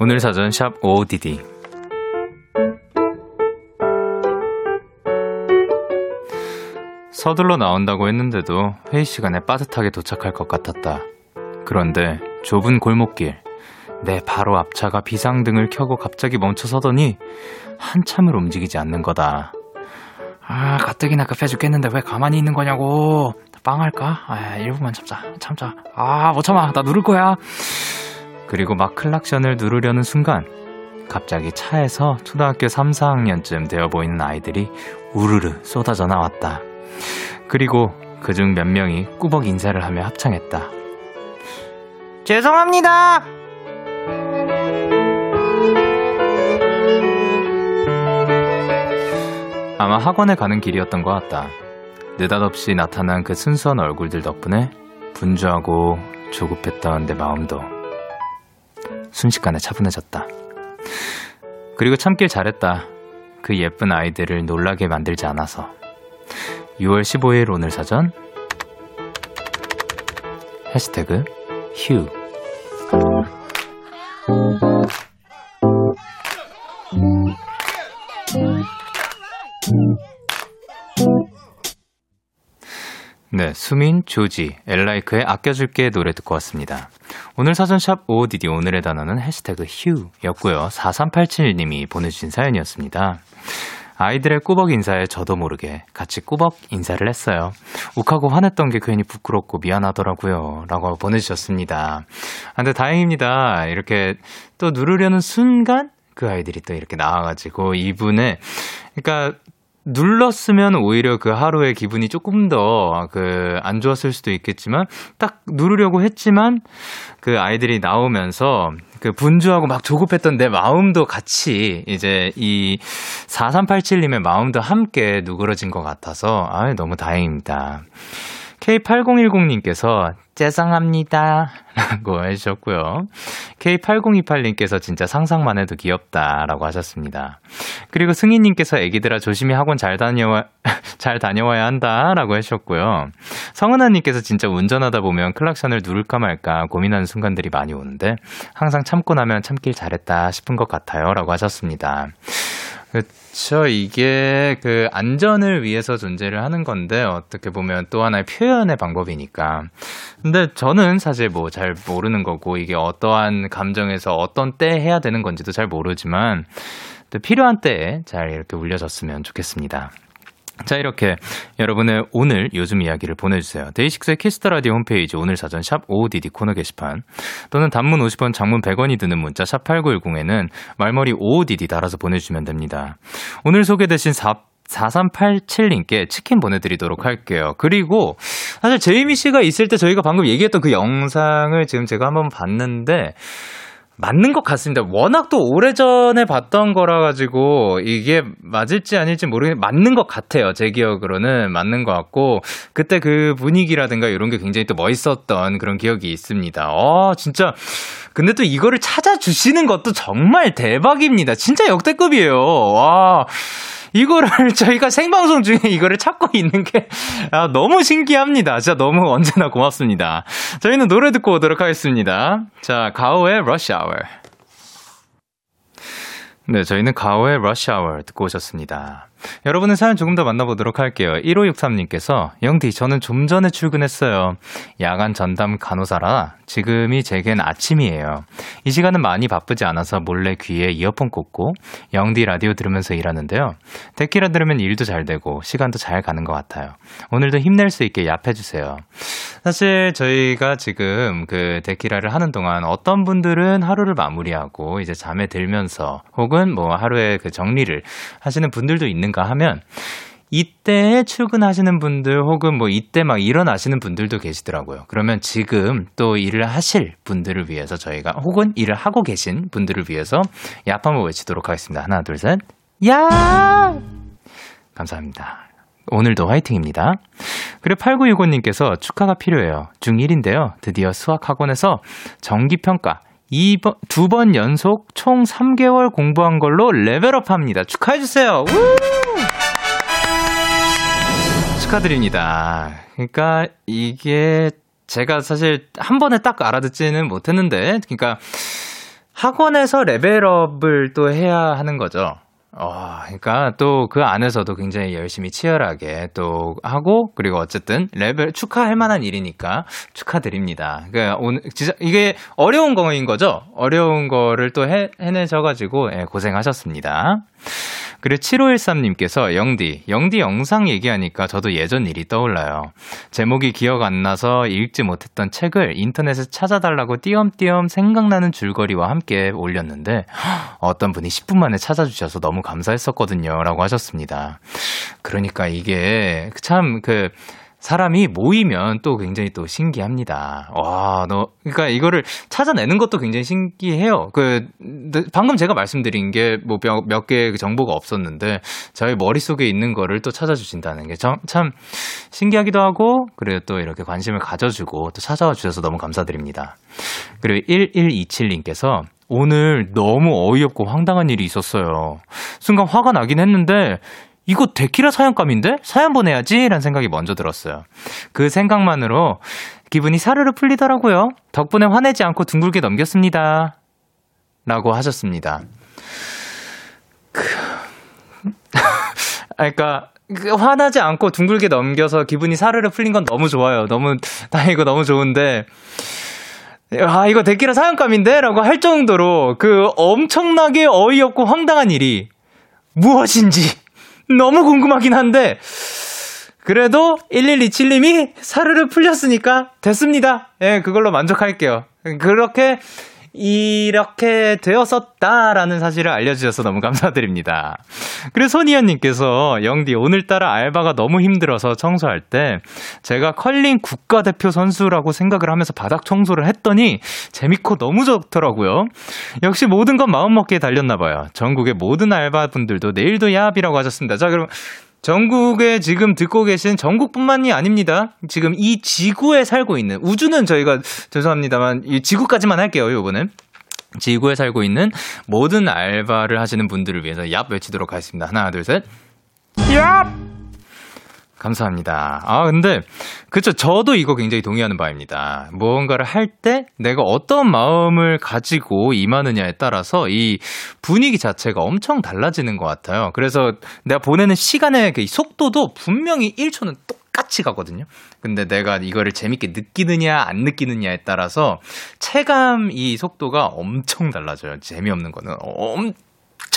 오늘 사전 샵 ODD. 서둘러 나온다고 했는데도 회의 시간에 빠듯하게 도착할 것 같았다. 그런데 좁은 골목길, 내 바로 앞차가 비상등을 켜고 갑자기 멈춰 서더니 한참을 움직이지 않는 거다. 아, 가뜩이나 급해 죽겠는데 왜 가만히 있는 거냐고. 빵 할까? 아, 1분만 참자. 참자. 아, 못 참아. 나 누를 거야. 그리고 막 클락션을 누르려는 순간 갑자기 차에서 초등학교 3, 4학년쯤 되어 보이는 아이들이 우르르 쏟아져 나왔다. 그리고 그중 몇 명이 꾸벅 인사를 하며 합창했다. 죄송합니다. 아마 학원에 가는 길이었던 것 같다. 느닷없이 나타난 그 순수한 얼굴들 덕분에 분주하고 조급했던 내 마음도 순식간에 차분해졌다. 그리고 참길 잘했다. 그 예쁜 아이들을 놀라게 만들지 않아서. 6월 15일 오늘 사전 해시태그 휴 네, 수민, 조지, 엘라이크의 아껴줄게 노래 듣고 왔습니다. 오늘 사전샵 OODD 오늘의 단어는 해시태그 휴였고요. 4387님이 보내주신 사연이었습니다. 아이들의 꾸벅 인사에 저도 모르게 같이 꾸벅 인사를 했어요. 욱하고 화냈던 게 괜히 부끄럽고 미안하더라고요. 라고 보내주셨습니다. 아, 근데 다행입니다. 이렇게 또 누르려는 순간 그 아이들이 또 이렇게 나와가지고 이분의, 그러니까 눌렀으면 오히려 그 하루의 기분이 조금 더 그 안 좋았을 수도 있겠지만 딱 누르려고 했지만 그 아이들이 나오면서 그 분주하고 막 조급했던 내 마음도 같이 이제 이 4387님의 마음도 함께 누그러진 것 같아서 아 너무 다행입니다. K8010님께서 죄송합니다. 라고 해주셨고요. K8028님께서 진짜 상상만 해도 귀엽다. 라고 하셨습니다. 그리고 승희님께서 애기들아 조심히 학원 잘 다녀와, 잘 다녀와야 한다. 라고 해주셨고요. 성은아님께서 진짜 운전하다 보면 클락션을 누를까 말까 고민하는 순간들이 많이 오는데 항상 참고 나면 참길 잘했다 싶은 것 같아요. 라고 하셨습니다. 그렇죠. 이게 그 안전을 위해서 존재를 하는 건데 어떻게 보면 또 하나의 표현의 방법이니까. 근데 저는 사실 뭐 잘 모르는 거고 이게 어떠한 감정에서 어떤 때 해야 되는 건지도 잘 모르지만 또 필요한 때에 잘 이렇게 울려졌으면 좋겠습니다. 자, 이렇게 여러분의 오늘 요즘 이야기를 보내주세요. 데이식스의 Kiss the Radio 홈페이지 오늘 사전 샵 55DD 코너 게시판 또는 단문 50원, 장문 100원이 드는 문자 샵 8910에는 말머리 55DD 달아서 보내주시면 됩니다. 오늘 소개되신 4 4387님께 치킨 보내드리도록 할게요. 그리고 사실 제이미 씨가 있을 때 저희가 방금 얘기했던 그 영상을 지금 제가 한번 봤는데 맞는 것 같습니다. 워낙 또 오래전에 봤던 거라 가지고 이게 맞을지 아닐지 모르겠는데 맞는 것 같아요. 제 기억으로는 맞는 것 같고 그때 그 분위기라든가 이런 게 굉장히 또 멋있었던 그런 기억이 있습니다. 어, 진짜 근데 또 이거를 찾아주시는 것도 정말 대박입니다. 진짜 역대급이에요. 와. 이거를 저희가 생방송 중에 이거를 찾고 있는 게 아, 너무 신기합니다. 진짜 너무 언제나 고맙습니다. 저희는 노래 듣고 오도록 하겠습니다. 자, 가오의 러시 아워. 네, 저희는 가오의 러시 아워 듣고 오셨습니다. 여러분의 사연 조금 더 만나보도록 할게요. 1563님께서 영디 저는 좀 전에 출근했어요. 야간 전담 간호사라 지금이 제겐 아침이에요. 이 시간은 많이 바쁘지 않아서 몰래 귀에 이어폰 꽂고 영디 라디오 들으면서 일하는데요. 데키라 들으면 일도 잘 되고 시간도 잘 가는 것 같아요. 오늘도 힘낼 수 있게 얍해주세요. 사실 저희가 지금 그 데키라를 하는 동안 어떤 분들은 하루를 마무리하고 이제 잠에 들면서 혹은 뭐 하루의 그 정리를 하시는 분들도 있는 가 하면 이때에 출근하시는 분들 혹은 뭐 이때 막 일어나시는 분들도 계시더라고요. 그러면 지금 또 일을 하실 분들을 위해서 저희가 혹은 일을 하고 계신 분들을 위해서 얍 한번 외치도록 하겠습니다. 하나, 둘, 셋. 야! 감사합니다. 오늘도 화이팅입니다. 그리고 8965님께서 축하가 필요해요. 중1인데요. 드디어 수학학원에서 정기평가 2번, 두번 연속 총 3개월 공부한 걸로 레벨업 합니다. 축하해주세요. 축하드립니다. 그러니까 이게 제가 사실 한 번에 딱 알아듣지는 못했는데, 그러니까 학원에서 레벨업을 또 해야 하는 거죠. 어, 그러니까 또 그 안에서도 굉장히 열심히 치열하게 또 하고 그리고 어쨌든 레벨 축하할 만한 일이니까 축하드립니다. 그러니까 오늘 진짜 이게 어려운 거인 거죠. 어려운 거를 또 해, 해내셔 가지고 예, 고생하셨습니다. 그리고 7513님께서 영디, 영디 영상 얘기하니까 저도 예전 일이 떠올라요. 제목이 기억 안 나서 읽지 못했던 책을 인터넷에 찾아달라고 띄엄띄엄 생각나는 줄거리와 함께 올렸는데 어떤 분이 10분 만에 찾아주셔서 너무 감사했었거든요. 라고 하셨습니다. 그러니까 이게 참 그, 사람이 모이면 또 굉장히 또 신기합니다. 와, 너, 그러니까 이거를 찾아내는 것도 굉장히 신기해요. 그, 방금 제가 말씀드린 게 뭐 몇 개의 그 정보가 없었는데, 저희 머릿속에 있는 거를 또 찾아주신다는 게 참, 참 신기하기도 하고, 그리고 또 이렇게 관심을 가져주고 또 찾아와 주셔서 너무 감사드립니다. 그리고 1127님께서 오늘 너무 어이없고 황당한 일이 있었어요. 순간 화가 나긴 했는데, 이거 데키라 사연감인데? 사연 보내야지? 라는 생각이 먼저 들었어요. 그 생각만으로 기분이 사르르 풀리더라고요. 덕분에 화내지 않고 둥글게 넘겼습니다. 라고 하셨습니다. 그... 그러니까 그 화나지 않고 둥글게 넘겨서 기분이 사르르 풀린 건 너무 좋아요. 너무 나 이거 너무 좋은데 아 이거 데키라 사연감인데? 라고 할 정도로 그 엄청나게 어이없고 황당한 일이 무엇인지 너무 궁금하긴 한데, 그래도 1127님이 사르르 풀렸으니까 됐습니다. 예, 그걸로 만족할게요. 그렇게, 이렇게 되었었다라는 사실을 알려주셔서 너무 감사드립니다. 그리고 손희연님께서 영디 오늘따라 알바가 너무 힘들어서 청소할 때 제가 컬링 국가대표 선수라고 생각을 하면서 바닥 청소를 했더니 재밌고 너무 좋더라고요. 역시 모든 건 마음먹기에 달렸나봐요. 전국의 모든 알바분들도 내일도 야합이라고 하셨습니다. 자 그럼 전국에 지금 듣고 계신 전국뿐만이 아닙니다. 지금 이 지구에 살고 있는 우주는 저희가 죄송합니다만 이 지구까지만 할게요. 요거는 지구에 살고 있는 모든 알바를 하시는 분들을 위해서 얍 외치도록 하겠습니다. 하나 둘 셋. 얍! 감사합니다. 아, 근데, 그쵸. 저도 이거 굉장히 동의하는 바입니다. 무언가를 할 때 내가 어떤 마음을 가지고 임하느냐에 따라서 이 분위기 자체가 엄청 달라지는 것 같아요. 그래서 내가 보내는 시간의 그 속도도 분명히 1초는 똑같이 가거든요. 근데 내가 이거를 재밌게 느끼느냐, 안 느끼느냐에 따라서 체감 이 속도가 엄청 달라져요. 재미없는 거는. 엄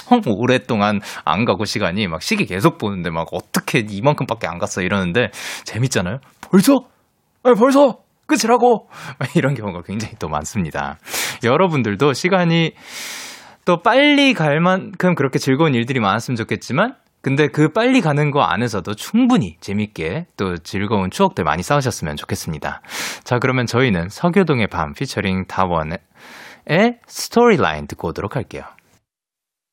엄청 오랫동안 안 가고 시간이 막 시계 계속 보는데 막 어떻게 이만큼밖에 안 갔어 이러는데 재밌잖아요. 벌써? 아니 벌써 끝이라고 이런 경우가 굉장히 또 많습니다. 여러분들도 시간이 또 빨리 갈 만큼 그렇게 즐거운 일들이 많았으면 좋겠지만 근데 그 빨리 가는 거 안에서도 충분히 재밌게 또 즐거운 추억들 많이 쌓으셨으면 좋겠습니다. 자, 그러면 저희는 서교동의 밤 피처링 다원의 스토리라인 듣고 오도록 할게요.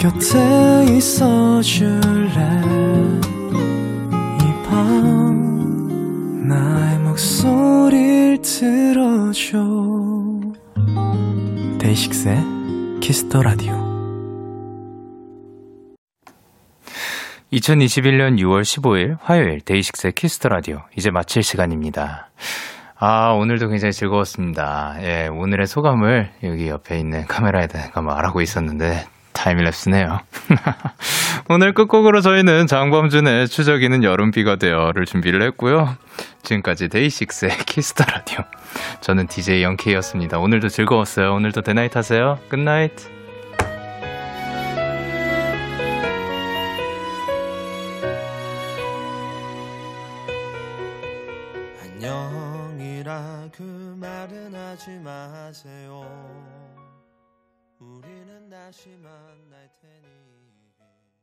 곁에 있어 줄래 이 밤 나의 목소리를 들어줘 데이식스의 Kiss the Radio 2021년 6월 15일 화요일 데이식스의 Kiss the Radio 이제 마칠 시간입니다. 아, 오늘도 굉장히 즐거웠습니다. 예, 오늘의 소감을 여기 옆에 있는 카메라에다가 말하고 있었는데 타임랩스네요. 오늘 끝곡으로 저희는 장범준의 추적이는 여름비가 되어를 준비를 했고요. 지금까지 데이식스의 Kiss the Radio. 저는 DJ 영케이였습니다. 오늘도 즐거웠어요. 오늘도 대나잇 하세요. Good night. 다시 테니